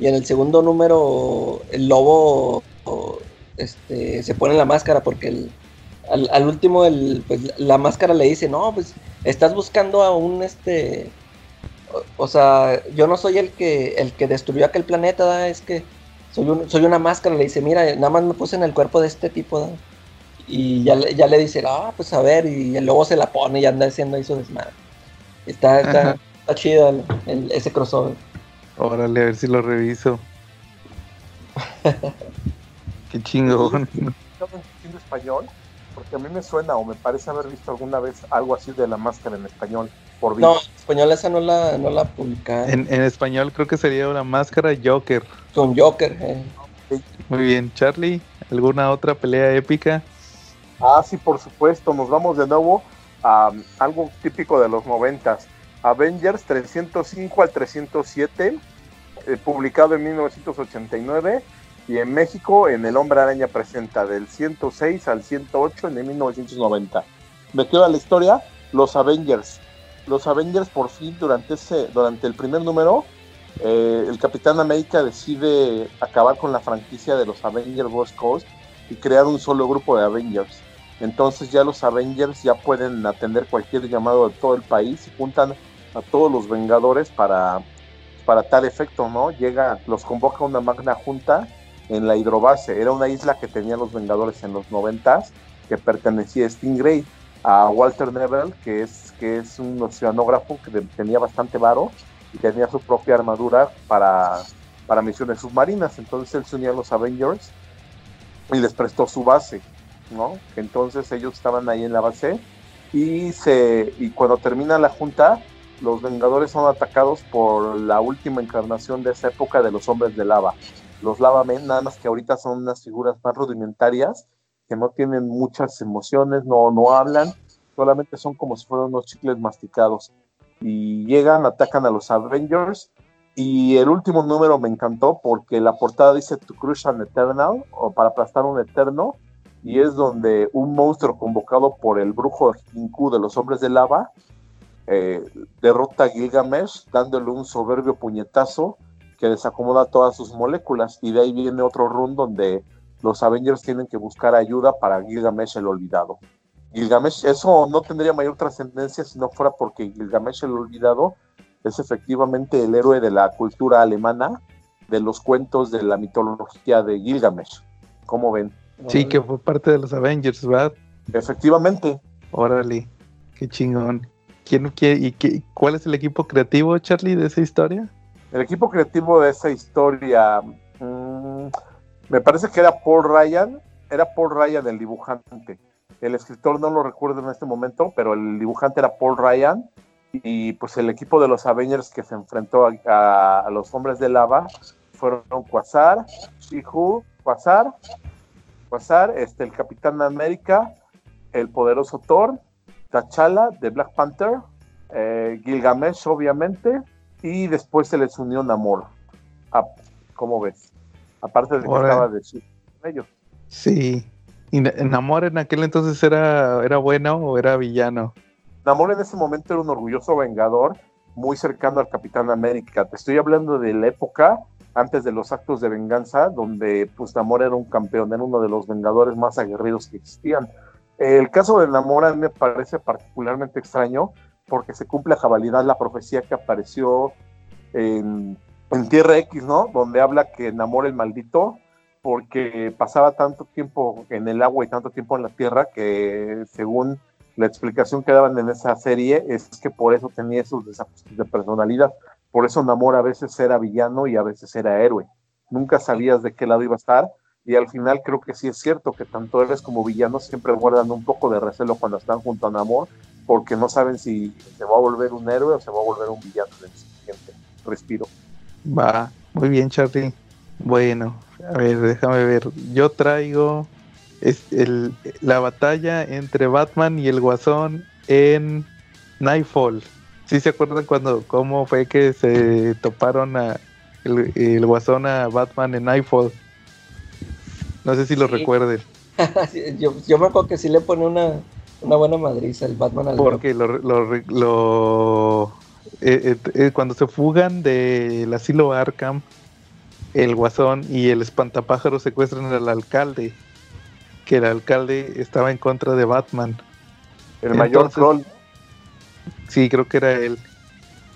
y en el segundo número el lobo este, se pone la máscara porque el, al, último el, pues, la máscara le dice, no, pues estás buscando a un, este, o, sea, yo no soy el que, el que destruyó aquel planeta, es que soy, un, soy una máscara, le dice, mira, nada más me puse en el cuerpo de este tipo, y ya, ya le dice, ah, pues a ver, y el lobo se la pone y anda haciendo ahí su desmadre. Está, está, está chido ese crossover. Órale, a ver si lo reviso. Qué chingón. en español? Porque a mí me suena o me parece haber visto alguna vez algo así de la máscara en español. Por no, en español esa no la, no la En, en, español creo que sería una máscara Joker. Con Joker, eh. Muy bien, Charlie, ¿alguna otra pelea épica? Ah, sí, por supuesto. Nos vamos de nuevo a algo típico de los noventas. Avengers 305 al 307, eh, publicado en 1989 y en México en El Hombre Araña presenta del 106 al 108 en 1990. Me queda la historia, los Avengers. Los Avengers por fin durante ese durante el primer número eh, el Capitán América decide acabar con la franquicia de los Avengers West Coast y crear un solo grupo de Avengers. Entonces ya los Avengers ya pueden atender cualquier llamado de todo el país y juntan a todos los Vengadores para, para tal efecto, ¿no? Llega, los convoca una magna junta en la hidrobase. Era una isla que tenían los Vengadores en los noventas, que pertenecía a Stingray, a Walter Neville, que es, que es un oceanógrafo que tenía bastante varo y tenía su propia armadura para, para misiones submarinas. Entonces él se unía a los Avengers y les prestó su base, Entonces ellos estaban ahí en la base y, se, y cuando termina la junta, los Vengadores son atacados por la última encarnación de esa época de los hombres de lava. Los Lava Men, nada más que ahorita son unas figuras más rudimentarias, que no tienen muchas emociones, no, no hablan, solamente son como si fueran unos chicles masticados. Y llegan, atacan a los Avengers. Y el último número me encantó porque la portada dice To Crush an Eternal, o para aplastar un eterno, y es donde un monstruo convocado por el brujo Hinku de los hombres de lava eh, derrota a Gilgamesh dándole un soberbio puñetazo que desacomoda todas sus moléculas y de ahí viene otro run donde los Avengers tienen que buscar ayuda para Gilgamesh el olvidado. Gilgamesh, eso no tendría mayor trascendencia si no fuera porque Gilgamesh el olvidado es efectivamente el héroe de la cultura alemana, de los cuentos de la mitología de Gilgamesh. ¿Cómo ven? Sí, que fue parte de los Avengers, ¿verdad? Efectivamente. Órale, qué chingón. ¿Quién, y qué, cuál es el equipo creativo, Charlie, de esa historia? El equipo creativo de esa historia, mm, me parece que era Paul Ryan, era Paul Ryan el dibujante. El escritor no lo recuerdo en este momento, pero el dibujante era Paul Ryan. Y pues el equipo de los Avengers que se enfrentó a, los hombres de lava fueron Quasar, Shihu, Quasar, Quasar, este, el Capitán América, el poderoso Thor, T'Challa de Black Panther, eh, Gilgamesh, obviamente, y después se les unió Namor. Ah, ¿Cómo ves? Aparte de que estaba de ellos. Sí. ¿Y Namor en aquel entonces era, era bueno o era villano? Namor en ese momento era un orgulloso vengador muy cercano al Capitán América. Te estoy hablando de la época antes de los actos de venganza, donde pues Namor era un campeón, era uno de los vengadores más aguerridos que existían. El caso de Namor me parece particularmente extraño porque se cumple a cabalidad la profecía que apareció en, Tierra X, ¿no? Donde habla que enamora el maldito porque pasaba tanto tiempo en el agua y tanto tiempo en la tierra que según la explicación que daban en esa serie es que por eso tenía esos desajustes de personalidad. Por eso Namor a veces era villano y a veces era héroe. nunca sabías de qué lado iba a estar. Y al final creo que sí es cierto que tanto eres como villanos siempre guardan un poco de recelo cuando están junto a Namor, porque no saben si se va a volver un héroe o se va a volver un villano en el siguiente respiro. Va, muy bien, Charlie. Bueno, a ver, déjame ver. Yo traigo la batalla entre Batman y el Guasón en Nightfall. ¿Sí se acuerdan cuando cómo fue que se toparon a el, el Guasón a Batman en Nightfall? No sé si lo Sí. recuerden. yo, yo me acuerdo que sí le pone una, una buena madriza el Batman al Porque lo, lo, lo- eh, eh, eh, cuando se fugan del asilo Arkham, el guasón y el espantapájaro secuestran al alcalde, que el alcalde estaba en contra de Batman. El mayor troll. Sí, creo que era él.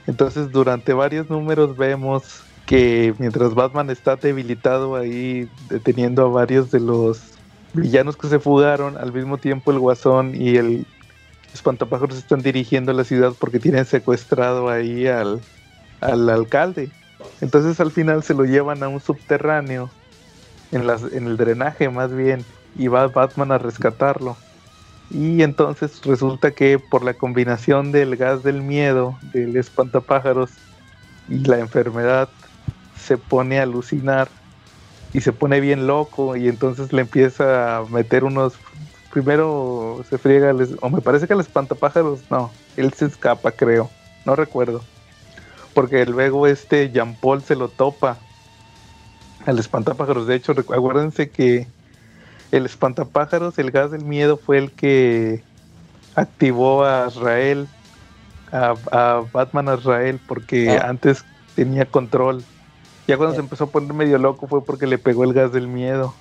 Entonces, durante varios números vemos que mientras Batman está debilitado ahí, deteniendo a varios de los villanos que se fugaron, al mismo tiempo el Guasón y el Espantapájaros están dirigiendo a la ciudad porque tienen secuestrado ahí al, al alcalde. Entonces, al final se lo llevan a un subterráneo, en, las, en el drenaje más bien, y va Batman a rescatarlo. Y entonces resulta que por la combinación del gas del miedo, del espantapájaros y la enfermedad, se pone a alucinar y se pone bien loco y entonces le empieza a meter unos... Primero se friega, o me parece que el espantapájaros, no, él se escapa creo, no recuerdo. Porque luego este Jean Paul se lo topa al espantapájaros. De hecho, acuérdense que el espantapájaros, el gas del miedo, fue el que activó a Israel, a, a Batman a Israel, porque Ah. antes tenía control. Ya cuando Sí. se empezó a poner medio loco fue porque le pegó el gas del miedo.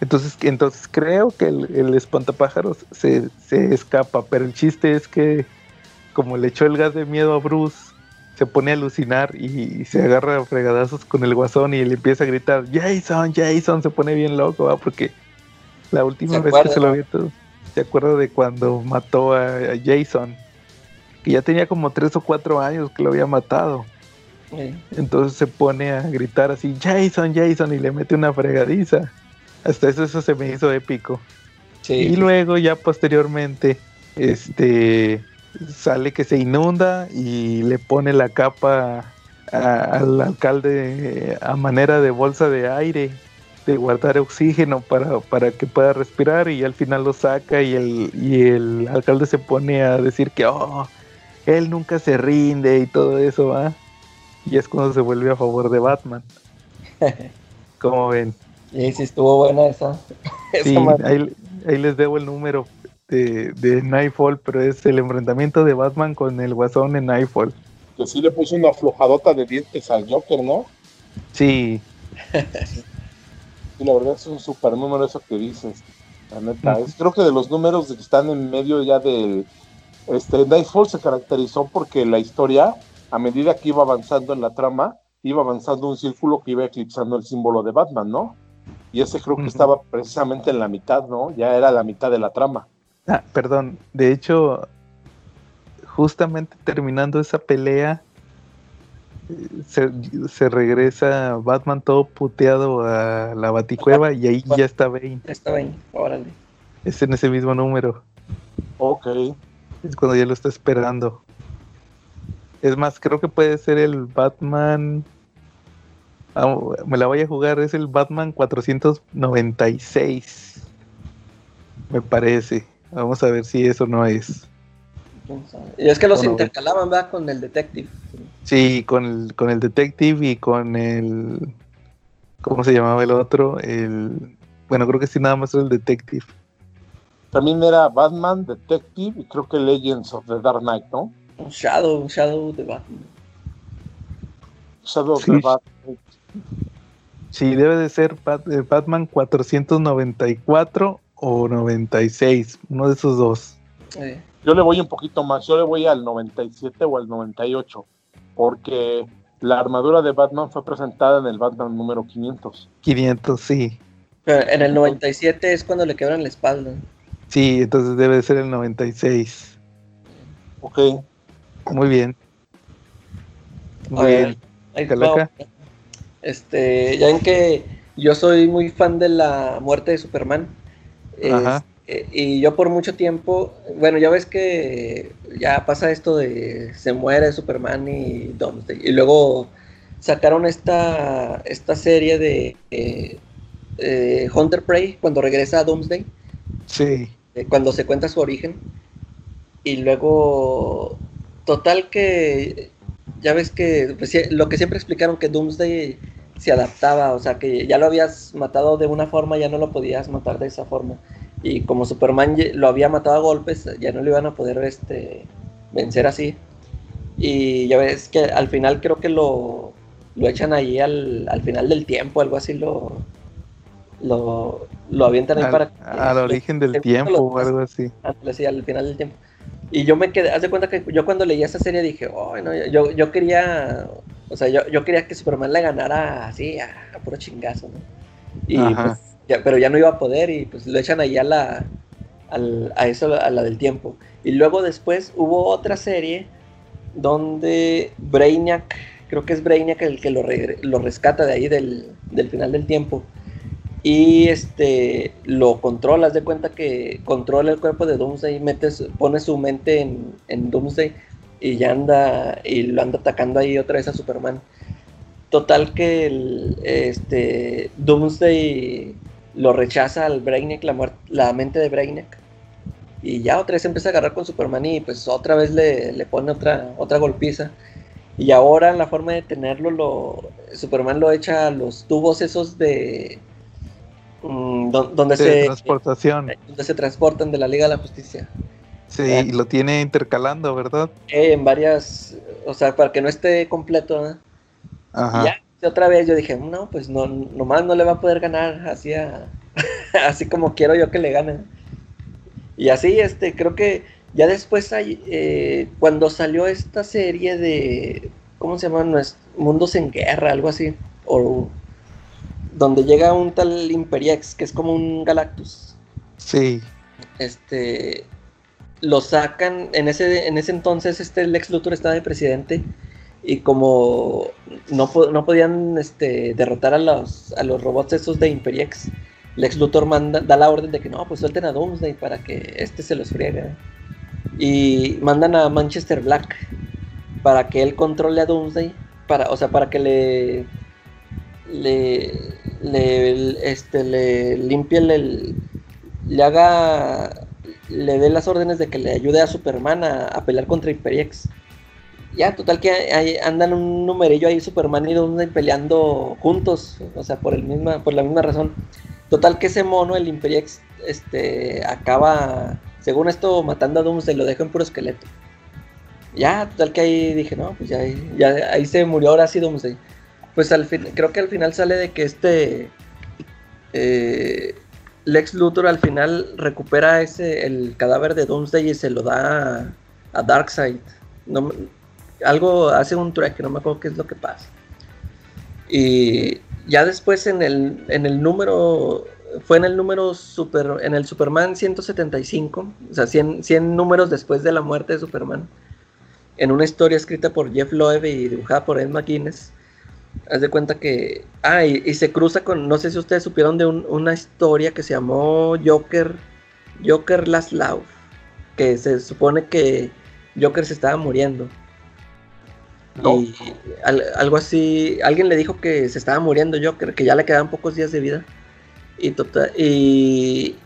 Entonces, entonces creo que el, el espantapájaros se, se escapa, pero el chiste es que como le echó el gas de miedo a Bruce, se pone a alucinar y, se agarra a fregadazos con el guasón y le empieza a gritar, Jason, Jason, se pone bien loco, ¿va? porque la última vez que se lo vio todo, se acuerda de cuando mató a, a Jason, que ya tenía como tres o cuatro años que lo había matado. Sí. Entonces se pone a gritar así, Jason, Jason, y le mete una fregadiza. Hasta eso, eso se me hizo épico. Sí. Y luego ya posteriormente, este sale que se inunda y le pone la capa a- al alcalde a manera de bolsa de aire, de guardar oxígeno para, para que pueda respirar y al final lo saca y el, y el alcalde se pone a decir que oh, él nunca se rinde y todo eso, ¿va? Y es cuando se vuelve a favor de Batman. Como ven? Sí, sí estuvo buena esa. esa Sí, madre. ahí, ahí les debo el número de, de Nightfall, pero es el enfrentamiento de Batman con el Guasón en Nightfall. Que sí le puso una aflojadota de dientes al Joker, ¿no? Sí, Y la verdad es un super número eso que dices. La neta, es, creo que de los números que están en medio ya del... Este, Nightfall se caracterizó porque la historia, a medida que iba avanzando en la trama, iba avanzando un círculo que iba eclipsando el símbolo de Batman, ¿no? Y ese creo que estaba precisamente en la mitad, ¿no? Ya era la mitad de la trama. Ah, perdón, de hecho, justamente terminando esa pelea, se, se regresa Batman todo puteado a la baticueva y ahí ya está Bane. Está bien, órale. Es en ese mismo número. Ok. Es cuando ya lo está esperando. Es más, creo que puede ser el Batman. Ah, me la voy a jugar, es el Batman 496. Me parece. Vamos a ver si eso no es. Y es que los Bueno, intercalaban, ¿verdad? Con el detective. Sí, con el, con el Detective y con el. ¿Cómo se llamaba el otro? El. Bueno, creo que sí, nada más era el Detective. También era Batman, Detective y creo que Legends of the Dark Knight, ¿no? Shadow, Shadow de Batman. Shadow of Sí. the Batman. Sí, debe de ser Bat- eh, Batman 494 o 96. Uno de esos dos. Eh, Yo le voy un poquito más, yo le voy al 97 o al 98, porque la armadura de Batman fue presentada en el Batman número 500. 500, sí. pero en el 97 es cuando le quebran la espalda. Sí, entonces debe de ser el 96. Ok, Muy bien. Muy A bien. Calaca. Este, ya ven que yo soy muy fan de la muerte de Superman. Ajá. Este, y yo por mucho tiempo, bueno, ya ves que ya pasa esto de se muere Superman y Doomsday. Y luego sacaron esta, esta serie de eh, eh, Hunter Prey cuando regresa a Doomsday, Sí. eh, cuando se cuenta su origen. Y luego, total que, ya ves que pues, lo que siempre explicaron que Doomsday se adaptaba, o sea, que ya lo habías matado de una forma, ya no lo podías matar de esa forma. Y como Superman lo había matado a golpes, ya no lo iban a poder este, vencer así. Y ya ves que al final creo que lo, lo echan ahí al, al final del tiempo, algo así lo, lo, lo avientan ahí Al, para... al origen del tiempo los- o algo así. Sí, al final del tiempo. Y yo me quedé, haz de cuenta que yo cuando leí esa serie dije, oh, no, yo, yo quería, o sea, yo, yo quería que Superman le ganara así, a, a puro chingazo, ¿no? Y pues, ya, pero ya no iba a poder y pues lo echan ahí a la, al- a eso, a la del tiempo. Y luego después hubo otra serie donde Brainiac, creo que es Brainiac el que lo, regre- lo rescata de ahí del, del final del tiempo. Y este lo controla, haz de cuenta que controla el cuerpo de Doomsday, mete su- pone su mente en, en Doomsday y ya anda, y lo anda atacando ahí otra vez a Superman. Total que el, este Doomsday lo rechaza al Brainiac, la, muer- la mente de Brainiac. Y ya otra vez empieza a agarrar con Superman y pues otra vez le, le pone otra, otra golpiza. Y ahora la forma de tenerlo, lo, Superman lo echa a los tubos esos de... mm, do- donde, De se, transportación. donde se transportan de la Liga de la Justicia. Sí, y lo tiene intercalando, ¿verdad? Eh, en varias... O sea, para que no esté completo. ¿no? Ajá. Y ya, otra vez yo dije, no, pues no, nomás no le va a poder ganar así a- así como quiero yo que le gane. Y así, este, creo que ya después hay, eh, cuando salió esta serie de, ¿cómo se llama? Mundos en Guerra, algo así, o donde llega un tal Imperiex, que es como un Galactus Sí. este lo sacan en ese en ese entonces este Lex Luthor estaba de presidente y como no, no podían este, derrotar a los a los robots esos de Imperiex Lex Luthor manda da la orden de que no pues suelten a Doomsday para que este se los friegue y mandan a Manchester Black para que él controle a Doomsday para o sea para que le le le este le limpie el le haga, le dé las órdenes de que le ayude a Superman a, a pelear contra Imperiex. Ya, total que ahí andan un numerillo ahí Superman y Doomsday peleando juntos, o sea, por el misma, por la misma razón. Total que ese mono, el Imperiex, este, acaba, según esto, matando a Doomsday, lo deja en puro esqueleto. Ya, total que ahí dije, no, pues ya, ya ahí se murió ahora sí Doomsday. Pues al fin, creo que al final sale de que este eh, Lex Luthor al final recupera ese el cadáver de Doomsday y se lo da a, Darkseid. No, algo hace un trueque, no me acuerdo qué es lo que pasa. Y ya después en el, en el número, fue en el número super, en el Superman 175, o sea, 100, 100 números después de la muerte de Superman, en una historia escrita por Jeff Loeb y dibujada por Ed McGuinness. Haz de cuenta que. Ah, y, y se cruza con. No sé si ustedes supieron de un- una historia que se llamó Joker. Joker Last Love. Que se supone que Joker se estaba muriendo. No. Y al- algo así. Alguien le dijo que se estaba muriendo Joker, que ya le quedaban pocos días de vida. Y total. Y.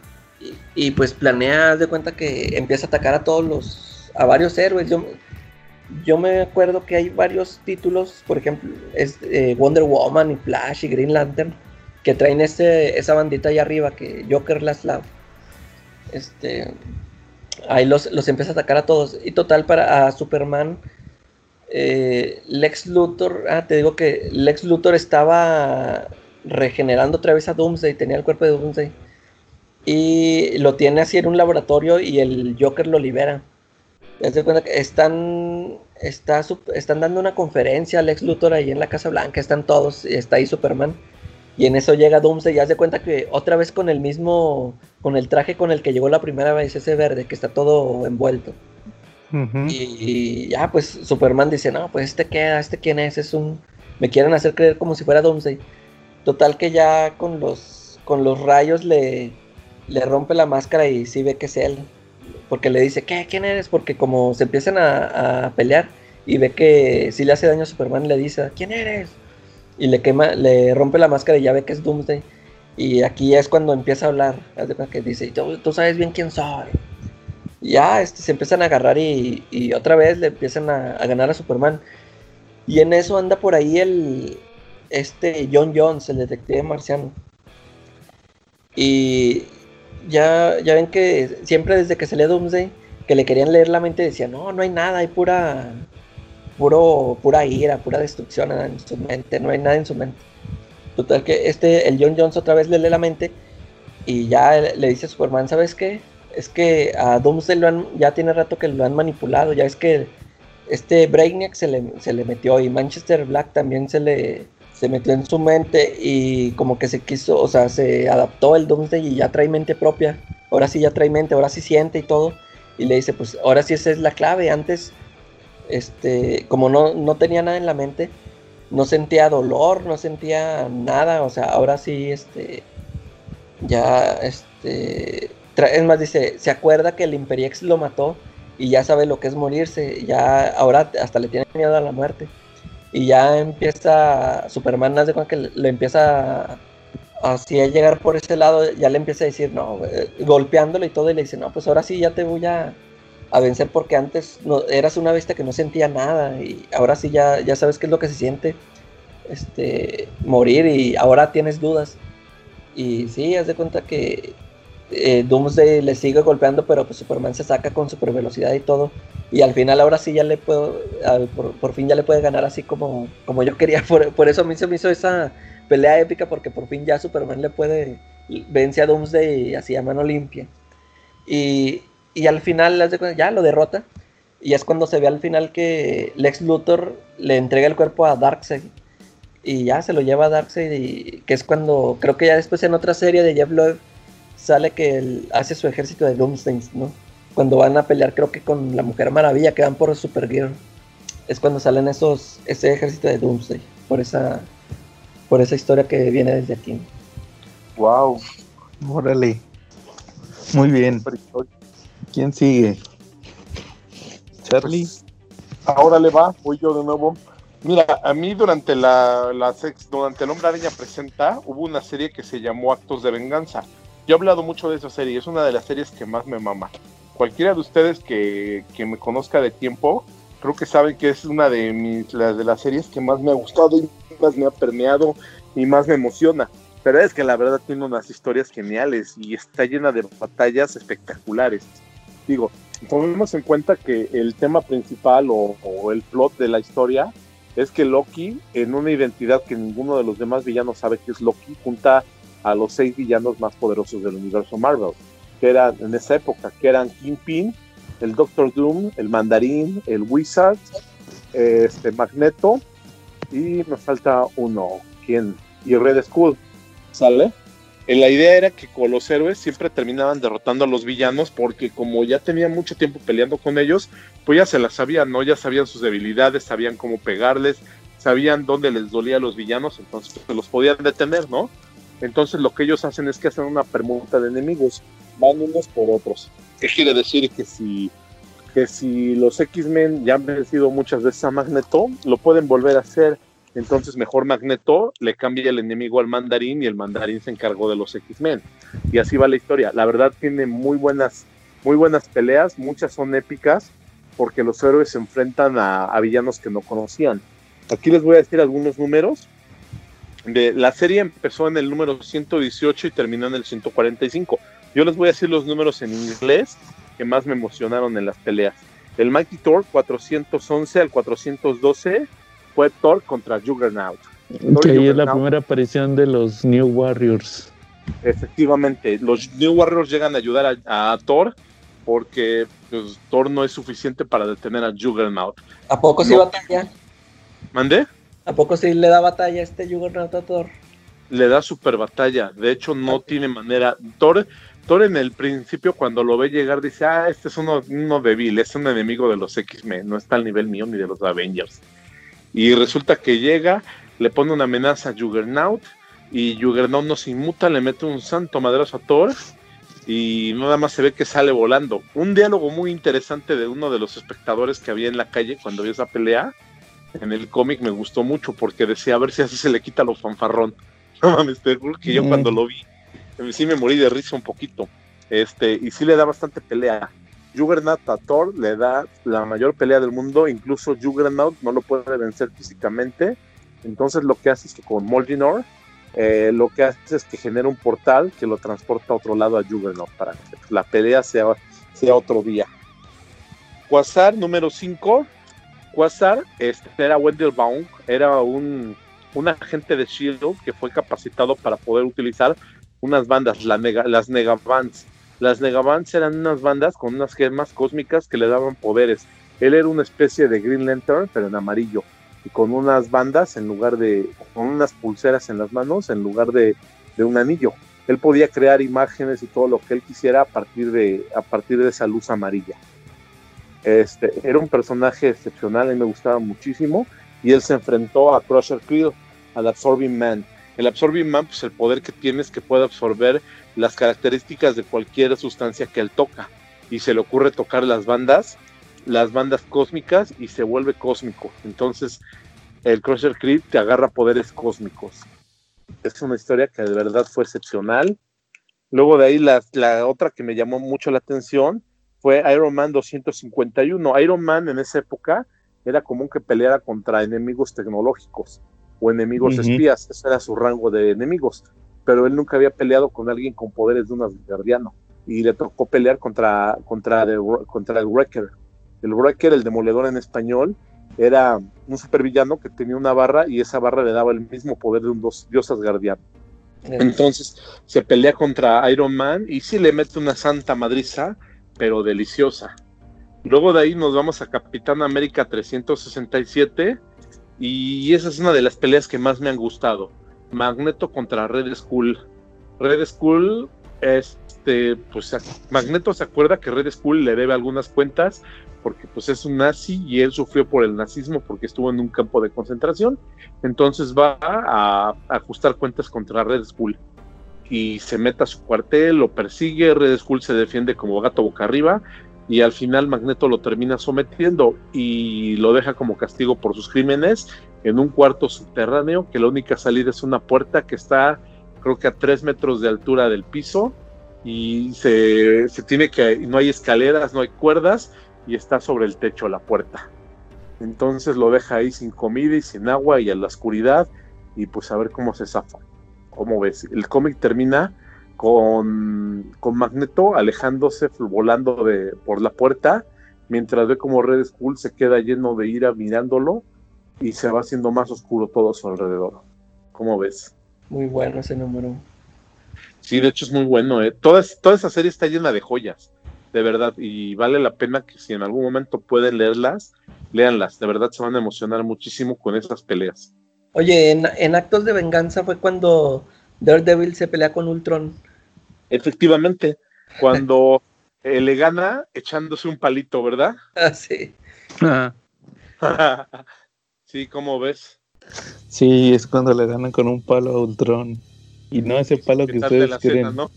y- y pues planea, haz de cuenta que empieza a atacar a todos los. a varios héroes. Yo, yo me acuerdo que hay varios títulos, por ejemplo, es, eh, Wonder Woman y Flash y Green Lantern, que traen ese, esa bandita ahí arriba, que Joker Last Love. Este, ahí los, los empieza a atacar a todos. Y total, para Superman, eh, Lex Luthor, ah, te digo que Lex Luthor estaba regenerando otra vez a Doomsday, tenía el cuerpo de Doomsday. Y lo tiene así en un laboratorio y el Joker lo libera. Te cuenta que están, está, están dando una conferencia Lex Luthor ahí en la Casa Blanca, están todos, está ahí Superman. Y en eso llega Doomsday y haz de cuenta que otra vez con el mismo, con el traje con el que llegó la primera vez, ese verde, que está todo envuelto. Y ya, pues Superman dice, no, pues este queda, este quién es, es un, me quieren hacer creer como si fuera Doomsday. Total que ya con los, con los rayos le, le rompe la máscara y sí ve que es él. Porque le dice, ¿qué? ¿Quién eres? Porque como se empiezan a, pelear y ve que si le hace daño a Superman, le dice, ¿quién eres? Y le quema, le rompe la máscara y ya ve que es Doomsday. Y aquí es cuando empieza a hablar, que dice, tú, sabes bien quién soy. Y ya este, se empiezan a agarrar y, y otra vez le empiezan a, a, ganar a Superman. Y en eso anda por ahí el este John Jones, el detective marciano. Y ya, ya ven que siempre desde que se lee Doomsday, que le querían leer la mente, decía, no, no hay nada, hay pura, puro, pura ira, pura destrucción en su mente, no hay nada en su mente. Total que este, el John Jones otra vez le lee la mente y ya le dice a Superman, ¿sabes qué? Es que a Doomsday lo han, ya tiene rato que lo han manipulado, ya es que este Brainiac se le, se le metió y Manchester Black también se le se metió en su mente y como que se quiso, o sea, se adaptó el Doomsday y ya trae mente propia. Ahora sí ya trae mente, ahora sí siente y todo. Y le dice, pues ahora sí esa es la clave. Antes, este, como no, no tenía nada en la mente, no sentía dolor, no sentía nada. O sea, ahora sí, este, ya, este, es más, dice, se acuerda que el Imperiex lo mató y ya sabe lo que es morirse. Ya, ahora hasta le tiene miedo a la muerte. Y ya empieza Superman, hace que le empieza así a llegar por ese lado, ya le empieza a decir, no, eh, golpeándolo y todo, y le dice, no, pues ahora sí ya te voy a, a vencer porque antes no, eras una bestia que no sentía nada y ahora sí ya, ya sabes qué es lo que se siente este, morir y ahora tienes dudas. Y sí, haz de cuenta que eh, Doomsday le sigue golpeando, pero pues Superman se saca con super velocidad y todo. Y al final ahora sí ya le puedo, por, fin ya le puede ganar así como, como yo quería. Por, eso a mí se me hizo esa pelea épica, porque por fin ya Superman le puede, vence a Doomsday así a mano limpia. Y, y al final ya lo derrota. Y es cuando se ve al final que Lex Luthor le entrega el cuerpo a Darkseid. Y ya se lo lleva a Darkseid. Y que es cuando, creo que ya después en otra serie de Jeff Loeb sale que él hace su ejército de Doomsdays, ¿no? Cuando van a pelear, creo que con la Mujer Maravilla, que van por Supergirl. Es cuando salen esos, ese ejército de Doomsday. Por esa, por esa historia que viene desde aquí. Wow. Órale. Muy bien. ¿Quién sigue? Charlie. Pues, ahora le va, voy yo de nuevo. Mira, a mí durante la, la sex, durante el Hombre Araña presenta, hubo una serie que se llamó Actos de Venganza. Yo he hablado mucho de esa serie, es una de las series que más me mama. Cualquiera de ustedes que, que me conozca de tiempo, creo que saben que es una de mis las de las series que más me ha gustado y más me ha permeado y más me emociona. Pero es que la verdad tiene unas historias geniales y está llena de batallas espectaculares. Digo, tomemos en cuenta que el tema principal o, o, el plot de la historia es que Loki, en una identidad que ninguno de los demás villanos sabe que es Loki, junta a los seis villanos más poderosos del universo Marvel, que eran en esa época, que eran Kingpin, el Doctor Doom, el Mandarín, el Wizard, este Magneto y me falta uno, ¿quién? Y Red Skull, ¿sale? Eh, la idea era que con los héroes siempre terminaban derrotando a los villanos porque como ya tenían mucho tiempo peleando con ellos, pues ya se las sabían, ¿no? Ya sabían sus debilidades, sabían cómo pegarles, sabían dónde les dolía a los villanos, entonces pues, los podían detener, ¿no? Entonces lo que ellos hacen es que hacen una permuta de enemigos, van unos por otros. ¿Qué quiere decir? Que si, que si los X-Men ya han vencido muchas veces a Magneto, lo pueden volver a hacer. Entonces mejor Magneto le cambia el enemigo al mandarín y el mandarín se encargó de los X-Men. Y así va la historia. La verdad tiene muy buenas, muy buenas peleas, muchas son épicas porque los héroes se enfrentan a, a villanos que no conocían. Aquí les voy a decir algunos números de, la serie empezó en el número 118 y terminó en el 145. Yo les voy a decir los números en inglés que más me emocionaron en las peleas. El Mighty Thor 411 al 412 fue Thor contra Juggernaut. Que ahí es la primera aparición de los New Warriors. Efectivamente, los New Warriors llegan a ayudar a, Thor porque pues, Thor no es suficiente para detener a Juggernaut. ¿A poco se no. batalla? ¿Mandé? ¿A poco sí le da batalla a este Juggernaut a Thor? Le da super batalla. De hecho, no tiene manera. Thor, Thor en el principio, cuando lo ve llegar, dice: Ah, este es uno, uno débil, es un enemigo de los X-Men, no está al nivel mío ni de los Avengers. Y resulta que llega, le pone una amenaza a Juggernaut y Juggernaut no se inmuta, le mete un santo madrazo a Thor y nada más se ve que sale volando. Un diálogo muy interesante de uno de los espectadores que había en la calle cuando vio esa pelea. En el cómic me gustó mucho porque decía a ver si así se le quita los fanfarrón. No mames, te juro que yo Mm. cuando lo vi, sí me morí de risa un poquito. Este, y sí le da bastante pelea. Juggernaut a Thor le da la mayor pelea del mundo, incluso Juggernaut no lo puede vencer físicamente. Entonces lo que hace es que con Moldinor eh, lo que hace es que genera un portal que lo transporta a otro lado a Juggernaut para que la pelea sea, sea otro día. Quasar número 5. Quasar este, era Wendell Baum, era un, un agente de Shield que fue capacitado para poder utilizar unas bandas, la nega- las Negabands. Las Negabands eran unas bandas con unas gemas cósmicas que le daban poderes. Él era una especie de Green Lantern, pero en amarillo y con unas bandas en lugar de, con unas pulseras en las manos en lugar de, de un anillo. Él podía crear imágenes y todo lo que él quisiera a partir de, a partir de esa luz amarilla. Este, era un personaje excepcional, a mí me gustaba muchísimo, y él se enfrentó a Crusher Creel, al Absorbing Man. El Absorbing Man, pues el poder que tiene es que puede absorber las características de cualquier sustancia que él toca, y se le ocurre tocar las bandas, las bandas cósmicas, y se vuelve cósmico. Entonces, el Crusher Creed te agarra poderes cósmicos. Es una historia que de verdad fue excepcional. Luego de ahí la otra que me llamó mucho la atención fue Iron Man 251. Iron Man en esa época era común que peleara contra enemigos tecnológicos o enemigos espías. Ese era su rango de enemigos. Pero él nunca había peleado con alguien con poderes de un asgardiano. Y le tocó pelear contra, contra, contra el Wrecker. El Wrecker, el demoledor en español, era un supervillano que tenía una barra y esa barra le daba el mismo poder de un dos- dios asgardiano. Entonces se pelea contra Iron Man y sí le mete una santa madriza, pero deliciosa. Luego de ahí nos vamos a Capitán América 367 y esa es una de las peleas que más me han gustado. Magneto contra Red Skull. Red Skull, este, pues Magneto se acuerda que Red Skull le debe algunas cuentas porque pues es un nazi y él sufrió por el nazismo porque estuvo en un campo de concentración. Entonces va a ajustar cuentas contra Red Skull y se mete a su cuartel, lo persigue, Red Skull se defiende como gato boca arriba y al final Magneto lo termina sometiendo y lo deja como castigo por sus crímenes en un cuarto subterráneo que la única salida es una puerta que está creo que a tres metros de altura del piso y se, se tiene que, no hay escaleras, no hay cuerdas y está sobre el techo la puerta. Entonces lo deja ahí sin comida y sin agua y en la oscuridad y pues a ver cómo se zafa. ¿Cómo ves? El cómic termina con, con Magneto alejándose, volando de, por la puerta, mientras ve como Red Skull se queda lleno de ira mirándolo y se va haciendo más oscuro todo a su alrededor. ¿Cómo ves? Muy bueno ese número. Sí, de hecho es muy bueno. ¿eh? Toda, toda esa serie está llena de joyas, de verdad, y vale la pena que si en algún momento pueden leerlas, léanlas. De verdad se van a emocionar muchísimo con esas peleas. Oye, en, en Actos de Venganza fue cuando Daredevil se pelea con Ultron. Efectivamente, cuando eh, le gana echándose un palito, ¿verdad? Ah, sí. Sí, ¿cómo ves? sí, es cuando le ganan con un palo a Ultron. Y no ese palo que ustedes creen. cena, ¿no?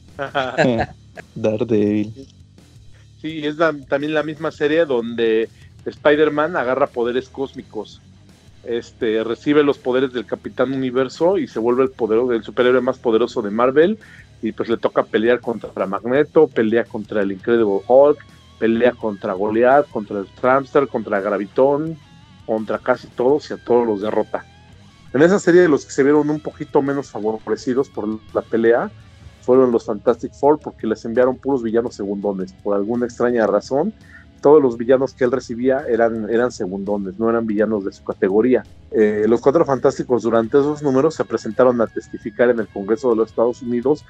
Daredevil. Sí, es la- también la misma serie donde Spider-Man agarra poderes cósmicos. Este, recibe los poderes del Capitán Universo y se vuelve el, poderoso, el superhéroe más poderoso de Marvel. Y pues le toca pelear contra Magneto, pelea contra el Incredible Hulk, pelea contra Goliath, contra el Tramster, contra Gravitón, contra casi todos y a todos los derrota. En esa serie los que se vieron un poquito menos favorecidos por la pelea fueron los Fantastic Four porque les enviaron puros villanos segundones. Por alguna extraña razón, todos los villanos que él recibía eran, eran segundones, no eran villanos de su categoría. Eh, los Cuatro Fantásticos durante esos números se presentaron a testificar en el Congreso de los Estados Unidos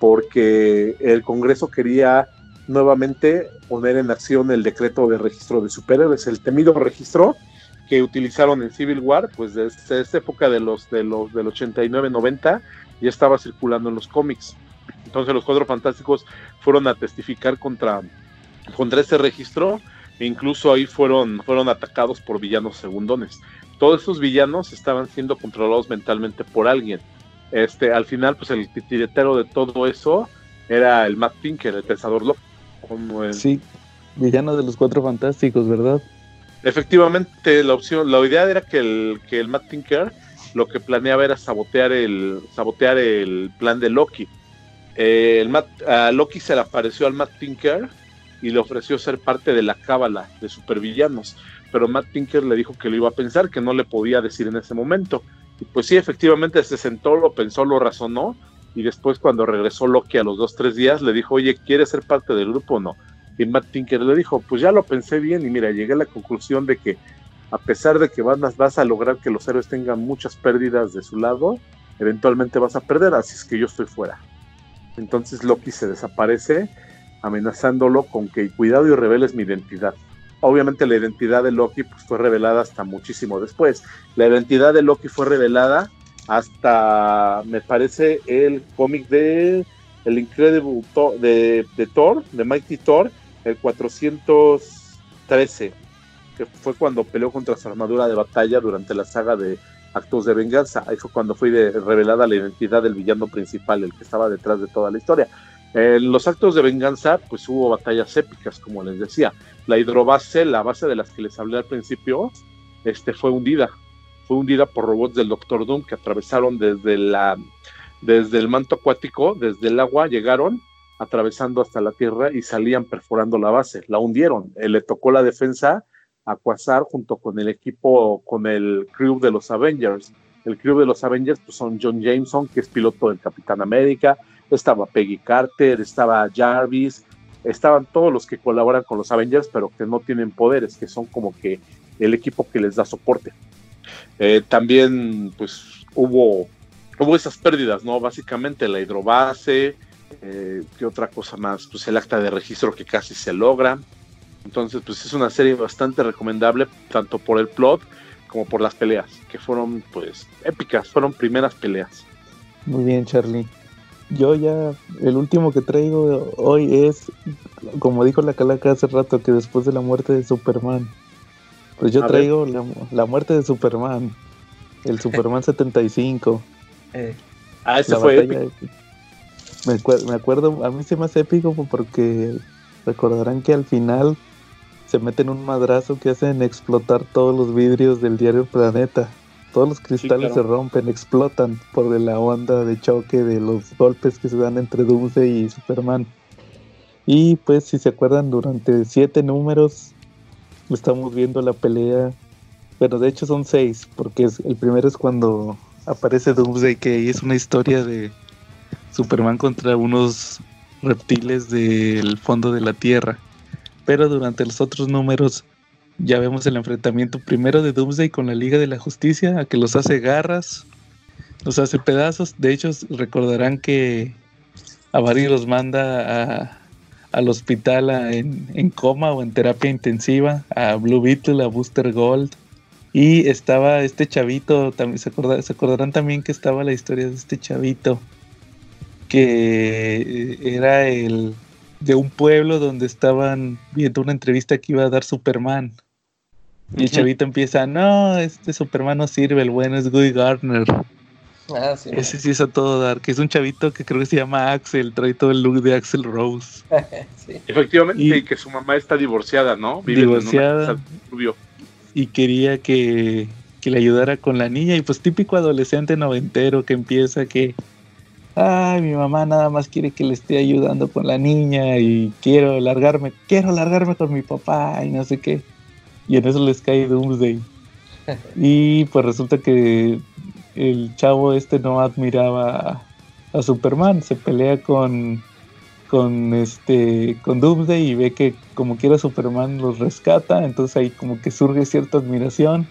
porque el Congreso quería nuevamente poner en acción el decreto de registro de superhéroes, el temido registro que utilizaron en Civil War, pues desde esta época de los, de los del 89-90 ya estaba circulando en los cómics. Entonces los Cuatro Fantásticos fueron a testificar contra, contra este registro e incluso ahí fueron, fueron atacados por villanos segundones. todos esos villanos estaban siendo controlados mentalmente por alguien. Este, al final, pues el titiretero de todo eso era el Matt Tinker, el pensador loco. Como el- Sí, villano de los cuatro fantásticos, ¿verdad? Efectivamente, la opción, la idea era que el, que el Matt Tinker lo que planeaba era sabotear el, sabotear el plan de Loki. Eh, el Matt- a Loki se le apareció al Matt Tinker y le ofreció ser parte de la cábala de supervillanos. Pero Matt Tinker le dijo que lo iba a pensar, que no le podía decir en ese momento. Y pues sí, efectivamente se sentó, lo pensó, lo razonó. Y después, cuando regresó Loki a los dos, tres días, le dijo, oye, ¿quieres ser parte del grupo o no? Y Matt Tinker le dijo, pues ya lo pensé bien y mira, llegué a la conclusión de que a pesar de que vas, vas a lograr que los héroes tengan muchas pérdidas de su lado, eventualmente vas a perder, así es que yo estoy fuera. Entonces Loki se desaparece amenazándolo con que cuidado y reveles mi identidad. Obviamente la identidad de Loki pues, fue revelada hasta muchísimo después. La identidad de Loki fue revelada hasta, me parece, el cómic de el Incredible de, de Thor, de Mighty Thor, el 413, que fue cuando peleó contra su armadura de batalla durante la saga de Actos de Venganza. Ahí fue cuando fue revelada la identidad del villano principal, el que estaba detrás de toda la historia. En los actos de venganza, pues hubo batallas épicas, como les decía. La hidrobase, la base de las que les hablé al principio, este, fue hundida. Fue hundida por robots del Doctor Doom que atravesaron desde, la, desde el manto acuático, desde el agua, llegaron atravesando hasta la tierra y salían perforando la base. La hundieron. Eh, le tocó la defensa a Quasar junto con el equipo, con el crew de los Avengers. El crew de los Avengers pues, son John Jameson, que es piloto del Capitán América, estaba Peggy Carter, estaba Jarvis, estaban todos los que colaboran con los Avengers, pero que no tienen poderes, que son como que el equipo que les da soporte. Eh, también, pues, hubo, hubo esas pérdidas, ¿no? Básicamente la hidrobase, eh, ¿qué otra cosa más? Pues el acta de registro que casi se logra. Entonces, pues es una serie bastante recomendable, tanto por el plot como por las peleas, que fueron, pues, épicas, fueron primeras peleas. Muy bien, Charlie. Yo ya, el último que traigo hoy es, como dijo la calaca hace rato, que después de la muerte de Superman. Pues yo A traigo la, la muerte de Superman, el Superman 75. Eh, Ah, ese fue batalla épico. Me, me acuerdo, a mí se me hace épico porque recordarán que al final se meten un madrazo que hacen explotar todos los vidrios del diario Planeta. Todos los cristales claro. se rompen, explotan por la onda de choque de los golpes que se dan entre Doomsday y Superman. Y pues si se acuerdan, durante siete números estamos viendo la pelea. Bueno, de hecho son seis, porque es, el primero es cuando aparece Doomsday, que ahí es una historia de Superman contra unos reptiles del fondo de la Tierra. Pero durante los otros números ya vemos el enfrentamiento primero de Doomsday con la Liga de la Justicia, a que los hace garras, los hace pedazos. De hecho, recordarán que a Barry los manda al hospital en coma o en terapia intensiva, a Blue Beetle, a Booster Gold. Y estaba este chavito, también se, acorda- se acordarán también que estaba la historia de este chavito, que eh, era el de un pueblo donde estaban viendo una entrevista que iba a dar Superman. Y el chavito empieza, no, este Superman no sirve, el bueno es Guy Gardner. ah, sí. Ese sí es a todo dar, que es un chavito que creo que se llama Axel, trae todo el look de Axel Rose. sí. Efectivamente, Y- y que su mamá está divorciada, ¿no? Viven Divorciada. En una casa y quería que, que le ayudara con la niña y pues típico adolescente noventero que empieza que ay mi mamá nada más quiere que le esté ayudando con la niña y quiero largarme quiero largarme con mi papá y no sé qué y en eso les cae Doomsday. Y pues resulta que el chavo este no admiraba a, a Superman se pelea con con este con Doomsday y ve que como quiera Superman los rescata, entonces ahí como que surge cierta admiración.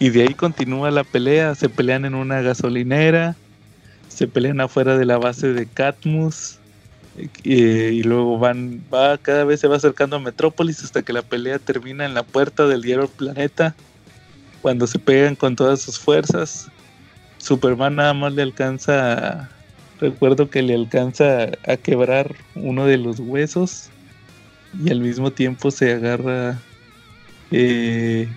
Y de ahí continúa la pelea, se pelean en una gasolinera, se pelean afuera de la base de Catmus y luego van va cada vez se va acercando a Metrópolis hasta que la pelea termina en la puerta del diario Planeta cuando se pegan con todas sus fuerzas. Superman nada más le alcanza recuerdo que le alcanza a quebrar uno de los huesos y al mismo tiempo se agarra eh,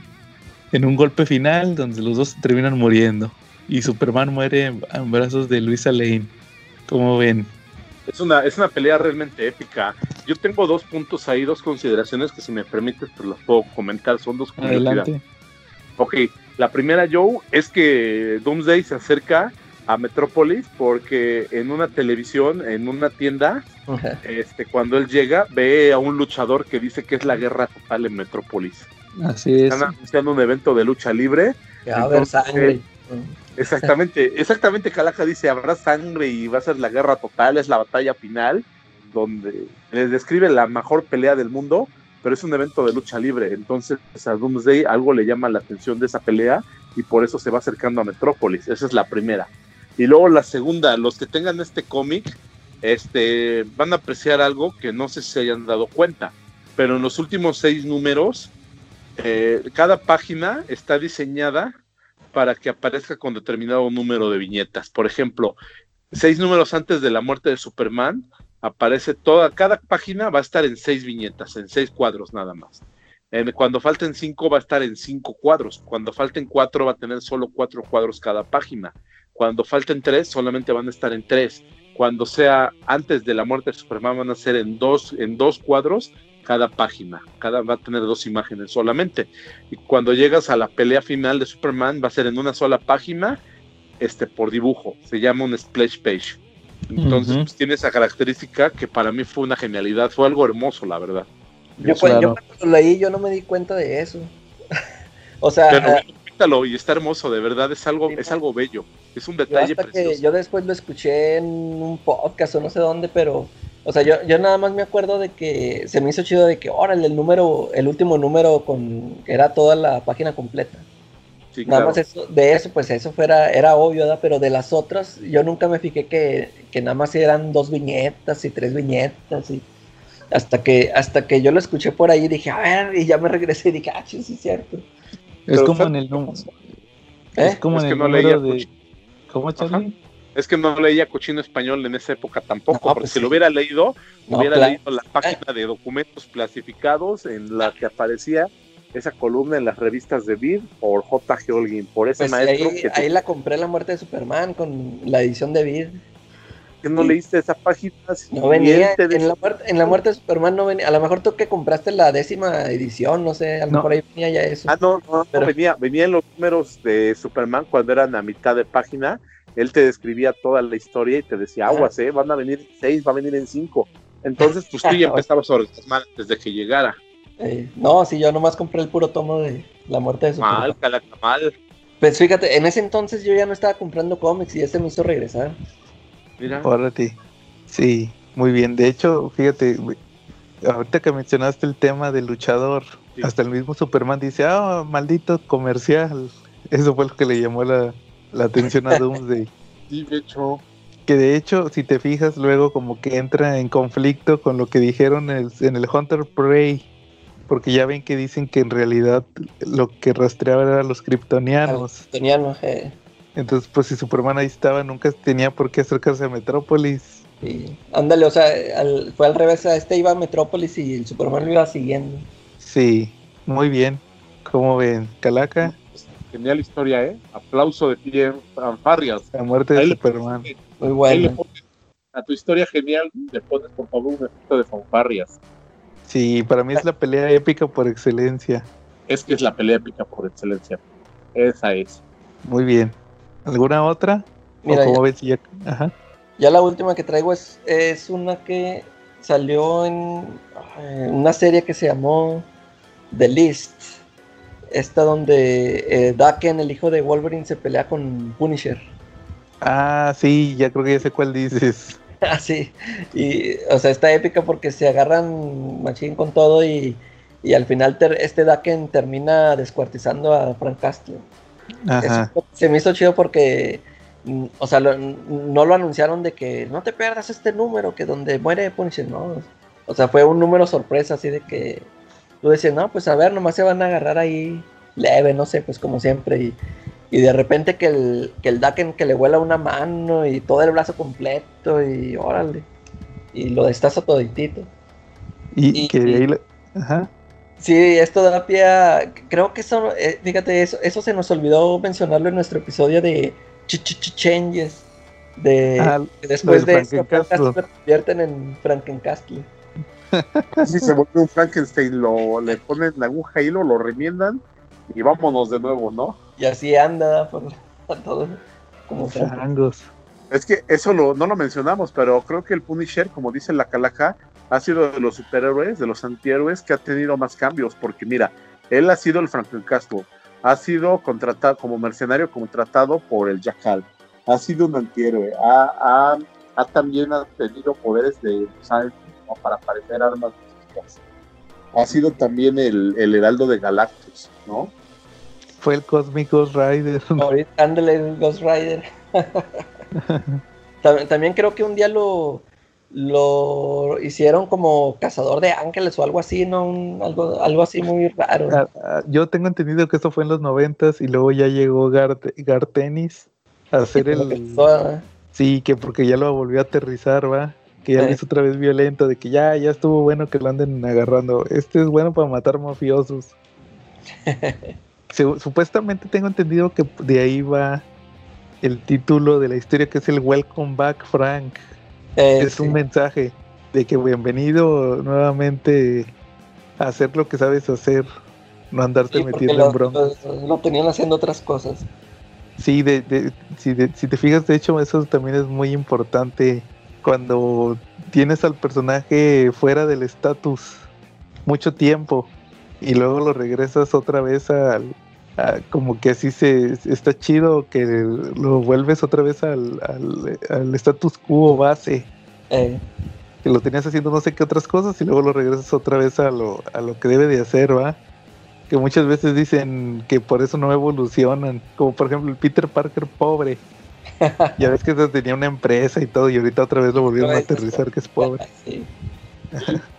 en un golpe final donde los dos terminan muriendo. Y Superman muere en, en brazos de Luisa Lane. Como ven? Es una, es una pelea realmente épica. Yo tengo dos puntos ahí, dos consideraciones que si me permites, pues las puedo comentar. Son dos curiosidades. Adelante. Ok, la primera, Joe, es que Doomsday se acerca a Metrópolis porque en una televisión, en una tienda, este, cuando él llega, ve a un luchador que dice que es la guerra total en Metrópolis. Así es. Están anunciando un evento de lucha libre. Que va a haber sangre. Exactamente, exactamente, Calaja dice, habrá sangre y va a ser la guerra total, es la batalla final, donde les describe la mejor pelea del mundo, pero es un evento de lucha libre, entonces a Doomsday algo le llama la atención de esa pelea y por eso se va acercando a Metrópolis, esa es la primera. Y luego la segunda, los que tengan este cómic, este, van a apreciar algo que no sé si se hayan dado cuenta, pero en los últimos seis números, eh, cada página está diseñada para que aparezca con determinado número de viñetas. Por ejemplo, seis números antes de la muerte de Superman, aparece toda, cada página va a estar en seis viñetas, en seis cuadros nada más. Cuando falten cinco va a estar en cinco cuadros. Cuando falten cuatro va a tener solo cuatro cuadros cada página. Cuando falten tres solamente van a estar en tres. Cuando sea antes de la muerte de Superman van a ser en dos, en dos cuadros cada página. Cada va a tener dos imágenes solamente. Y cuando llegas a la pelea final de Superman va a ser en una sola página, este por dibujo. Se llama un splash page. Entonces pues, tiene esa característica que para mí fue una genialidad, fue algo hermoso, la verdad. Yo, Claro. cu- yo cuando lo leí, yo no me di cuenta de eso. o sea, Pero quítalo y está hermoso, de verdad es algo, es algo bello, es un yo detalle que precioso. yo después lo escuché en un podcast o no sé dónde, pero, o sea, yo, yo nada más me acuerdo de que se me hizo chido de que, órale, el número, el último número con, que era toda la página completa. Sí, Nada claro. más eso, de eso, pues eso fuera, era obvio, ¿verdad? Pero de las otras, yo nunca me fijé que, que nada más eran dos viñetas y tres viñetas y hasta que, hasta que yo lo escuché por ahí dije, a ver, y ya me regresé y dije, ah, sí, sí, es cierto. Es Pero como fue- en el número. ¿Eh? Es como Es en que el no leía número de. mucho. ¿Cómo, Charlie? Es que no leía cochino español en esa época tampoco, No, porque pues si sí. lo hubiera leído, No, hubiera claro. leído la página de documentos clasificados en la que aparecía esa columna en las revistas de Vid por J.G. Holguín, por ese Pues maestro ahí, que, tú- ahí la compré la muerte de Superman con la edición de Vid. que no leíste esa página. Si No venía, en la, muerte, en la muerte de Superman no venía. A lo mejor tú que compraste la décima edición, no sé, a lo No. mejor ahí venía ya eso. Ah, no, no, no, venía, venía en los números de Superman cuando eran a mitad de página. Él te describía toda la historia y te decía, aguas, eh, van a venir en seis, va a venir en cinco. Entonces, pues tú ya empezabas a orgasmar antes de que llegara. Eh, no, sí, yo nomás compré el puro tomo de la muerte de Superman. Mal, calaca, mal. Pues fíjate, en ese entonces yo ya no estaba comprando cómics y este me hizo regresar. Mira, Órale. Sí, muy bien. De hecho, fíjate, ahorita que mencionaste el tema del luchador, Sí. hasta el mismo Superman dice, ah, maldito comercial. Eso fue lo que le llamó la, la atención a Doomsday. sí, de hecho, Que de hecho, si te fijas, luego como que entra en conflicto con lo que dijeron en el, en el Hunter Prey. Porque ya ven que dicen que en realidad lo que rastreaba eran los kryptonianos. Tenían, eh, Entonces, pues si Superman ahí estaba, nunca tenía por qué acercarse a Metrópolis. y ándale, o sea, al- fue al revés, a este iba a Metrópolis y el Superman lo iba siguiendo. Sí, muy bien. ¿Cómo ven? Calaca, genial historia, ¿eh? Aplauso de pie, fanfarrias. la muerte de Superman. Muy bueno. pones- a tu historia genial le pones, por favor, un efecto de fanfarrias. Sí, para mí es la pelea épica por excelencia. Es que es la pelea épica por excelencia. Esa es. Muy bien. ¿Alguna otra? Mira, ¿O cómo ya, ves? Ya... Ajá. ya la última que traigo es, es una que salió en eh, una serie que se llamó The List. Esta donde eh, Daken, el hijo de Wolverine, se pelea con Punisher. Ah, sí, ya creo que ya sé cuál dices. Así. Y, o sea, está épica porque se agarran machín con todo y, y al final ter- este Daken termina descuartizando a Frank Castle. Ajá. Eso se me hizo chido porque, mm, o sea, lo- no lo anunciaron de que no te pierdas este número, que donde muere Punisher, no. O sea, fue un número sorpresa, así de que tú decías, no, pues a ver, nomás se van a agarrar ahí leve, no sé, pues como siempre. Y, y de repente que el, que el Daken que le vuela una mano y todo el brazo completo y órale. Y lo destaza toditito. Y, y- que de ahí... Ajá. Sí, esto da pie a... Creo que eso, eh, fíjate, eso, eso se nos olvidó mencionarlo en nuestro episodio de Ch -ch -ch Changes. De, Ah, después de Frankencastle. se convierten en Frankencastle. Si se vuelve un Frankenstein, lo, le ponen la aguja hilo, lo remiendan y vámonos de nuevo, ¿no? Y así anda por todo. Como Changos. Es que eso lo, no lo mencionamos, pero creo que el Punisher, como dice la Calaca, ha sido de los superhéroes, de los antihéroes que ha tenido más cambios, porque mira, él ha sido el Frankencastle, ha sido contratado como mercenario contratado por el Jackal, ha sido un antihéroe, ha, ha- ha también ha tenido poderes de usar como para parecer armas físicas. Ha sido también el, el heraldo de Galactus, ¿no? Fue el Cosmic Ghost Rider. Ahorita ándale Ghost Rider. también, también creo que un día lo, lo hicieron como cazador de ángeles o algo así, ¿no? Un- algo, algo así muy raro. Ah, ah, Yo tengo entendido que esto fue en los noventas y luego ya llegó Gar- Gartenis a hacer el... toda- Sí, que porque ya lo volvió a aterrizar, va. Que ya Sí. hizo otra vez violento, de que ya, ya estuvo bueno que lo anden agarrando. Este es bueno para matar mafiosos. Su- supuestamente tengo entendido que de ahí va el título de la historia que es el Welcome Back Frank. Eh, es sí. un mensaje de que bienvenido nuevamente a hacer lo que sabes hacer, no andarte Sí, metiendo lo, en broncas. lo- lo tenían haciendo otras cosas. Sí, de, de- si, de- si te fijas, de hecho, eso también es muy importante cuando tienes al personaje fuera del estatus mucho tiempo y luego lo regresas otra vez al, a- como que así se está chido que lo vuelves otra vez al, al, al status quo base Eh, que lo tenías haciendo no sé qué otras cosas y luego lo regresas otra vez a lo, a lo que debe de hacer, ¿va? Que muchas veces dicen que por eso no evolucionan, como por ejemplo el Peter Parker pobre. ya ves que tenía una empresa y todo y ahorita otra vez lo volvieron a aterrizar que es pobre. sí.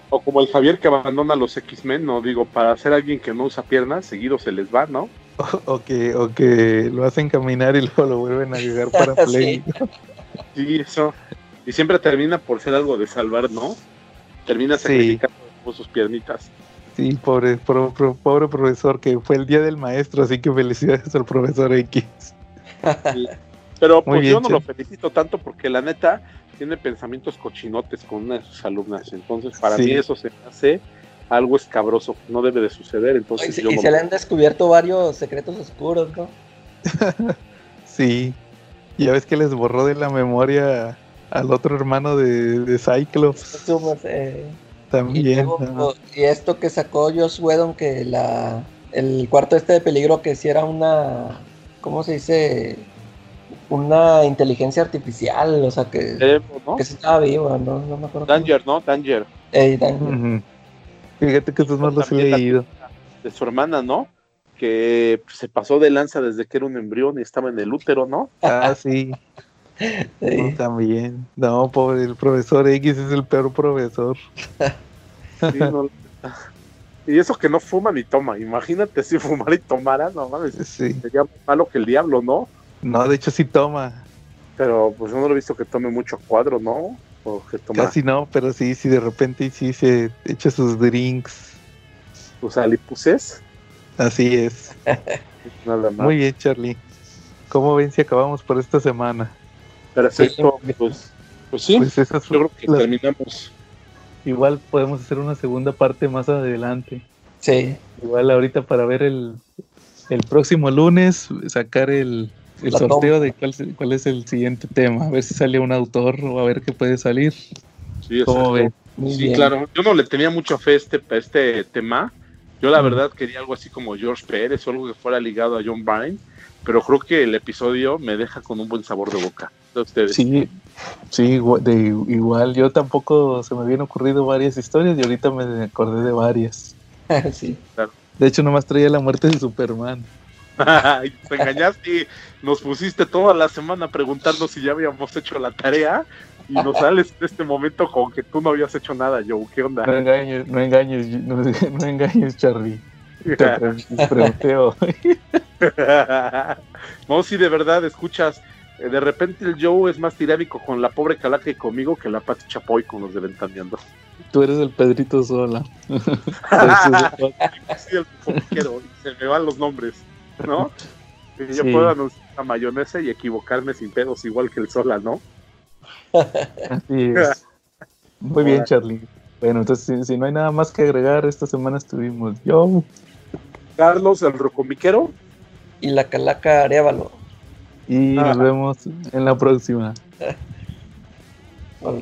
O como el Javier que abandona a los X-Men, no digo, para ser alguien que no usa piernas, seguido se les va, ¿no? O, o que, o que lo hacen caminar y luego lo vuelven a llegar para play. Sí, eso. Y siempre termina por ser algo de salvar, ¿no? Termina Sí. sacrificando por sus piernitas. Sí, pobre, pro- pro- pobre profesor, que fue el día del maestro, así que felicidades al profesor X. Pero pues bien, yo no lo felicito tanto porque la neta tiene pensamientos cochinotes con una de sus alumnas. Entonces, para Sí. mí eso se me hace algo escabroso. No debe de suceder. Y, Entonces, yo y no se lo- le han descubierto varios secretos oscuros, ¿no? Sí, ya ves que les borró de la memoria al otro hermano de, de Cyclops eh, y, también. luego, ¿no? y esto que sacó Joss Whedon, que la, el cuarto este de peligro, que si era una, ¿cómo se dice? Una inteligencia artificial, o sea, que, Cerebro, ¿no? que estaba viva, ¿no? No me acuerdo. cómo- Danger, ¿no? Danger. Ey, Danger. Fíjate que esos no los he leído. De su hermana, ¿no? Que se pasó de lanza desde que era un embrión y estaba en el útero, ¿no? Ah, sí, Sí. también. No, pobre, el profesor X es el peor profesor. Sí, no- Y eso que no fuma ni toma. Imagínate si fumara y tomara, no mames. Sí. Sería más malo que el diablo, ¿no? No, de hecho sí toma. Pero pues yo no lo he visto que tome mucho cuadro, ¿no? O que toma Casi no, pero sí, sí, de repente sí se echa sus drinks. sus alipuses. Así es. Nada más. Muy bien, Charlie. ¿Cómo ven si acabamos por esta semana? Perfecto. Pues, pues sí, Pues esas yo creo que las- terminamos. igual podemos hacer una segunda parte más adelante. Sí. Igual ahorita para ver el, el próximo lunes, sacar el, el sorteo de cuál, es el siguiente tema. A ver si sale un autor o a ver qué puede salir. Sí, ¿Cómo Sí, claro. Yo no le tenía mucha fe a este, a este tema. Yo la Mm. verdad quería algo así como George Pérez o algo que fuera ligado a John Byrne, pero creo que el episodio me deja con un buen sabor de boca. De ustedes. Sí, sí, de, igual. Yo tampoco se me habían ocurrido varias historias y ahorita me acordé de varias. sí. De hecho, nomás traía la muerte de Superman. Y te engañaste y nos pusiste toda la semana a preguntarnos si ya habíamos hecho la tarea y nos sales en este momento con que tú no habías hecho nada, Joe. ¿Qué No onda? engañes, no engañes, no, no engañes, Charlie. Te pre- te pregunté hoy. no, si de verdad escuchas Eh, De repente el Joe es más tiránico con la pobre Calaca y conmigo que la Pati Chapoy con los de Ventaneando. Tú eres el Pedrito Sola. Sí, el comiquero, se me van los nombres, ¿no? Yo Sí. puedo anunciar la mayonesa y equivocarme sin pedos, igual que el Sola, ¿no? Así es. Muy bien, Charlie. Bueno, entonces si, si no hay nada más que agregar, esta semana estuvimos yo Carlos, el rocomiquero. Y la calaca Arevalo. y nos Ah. vemos en la próxima.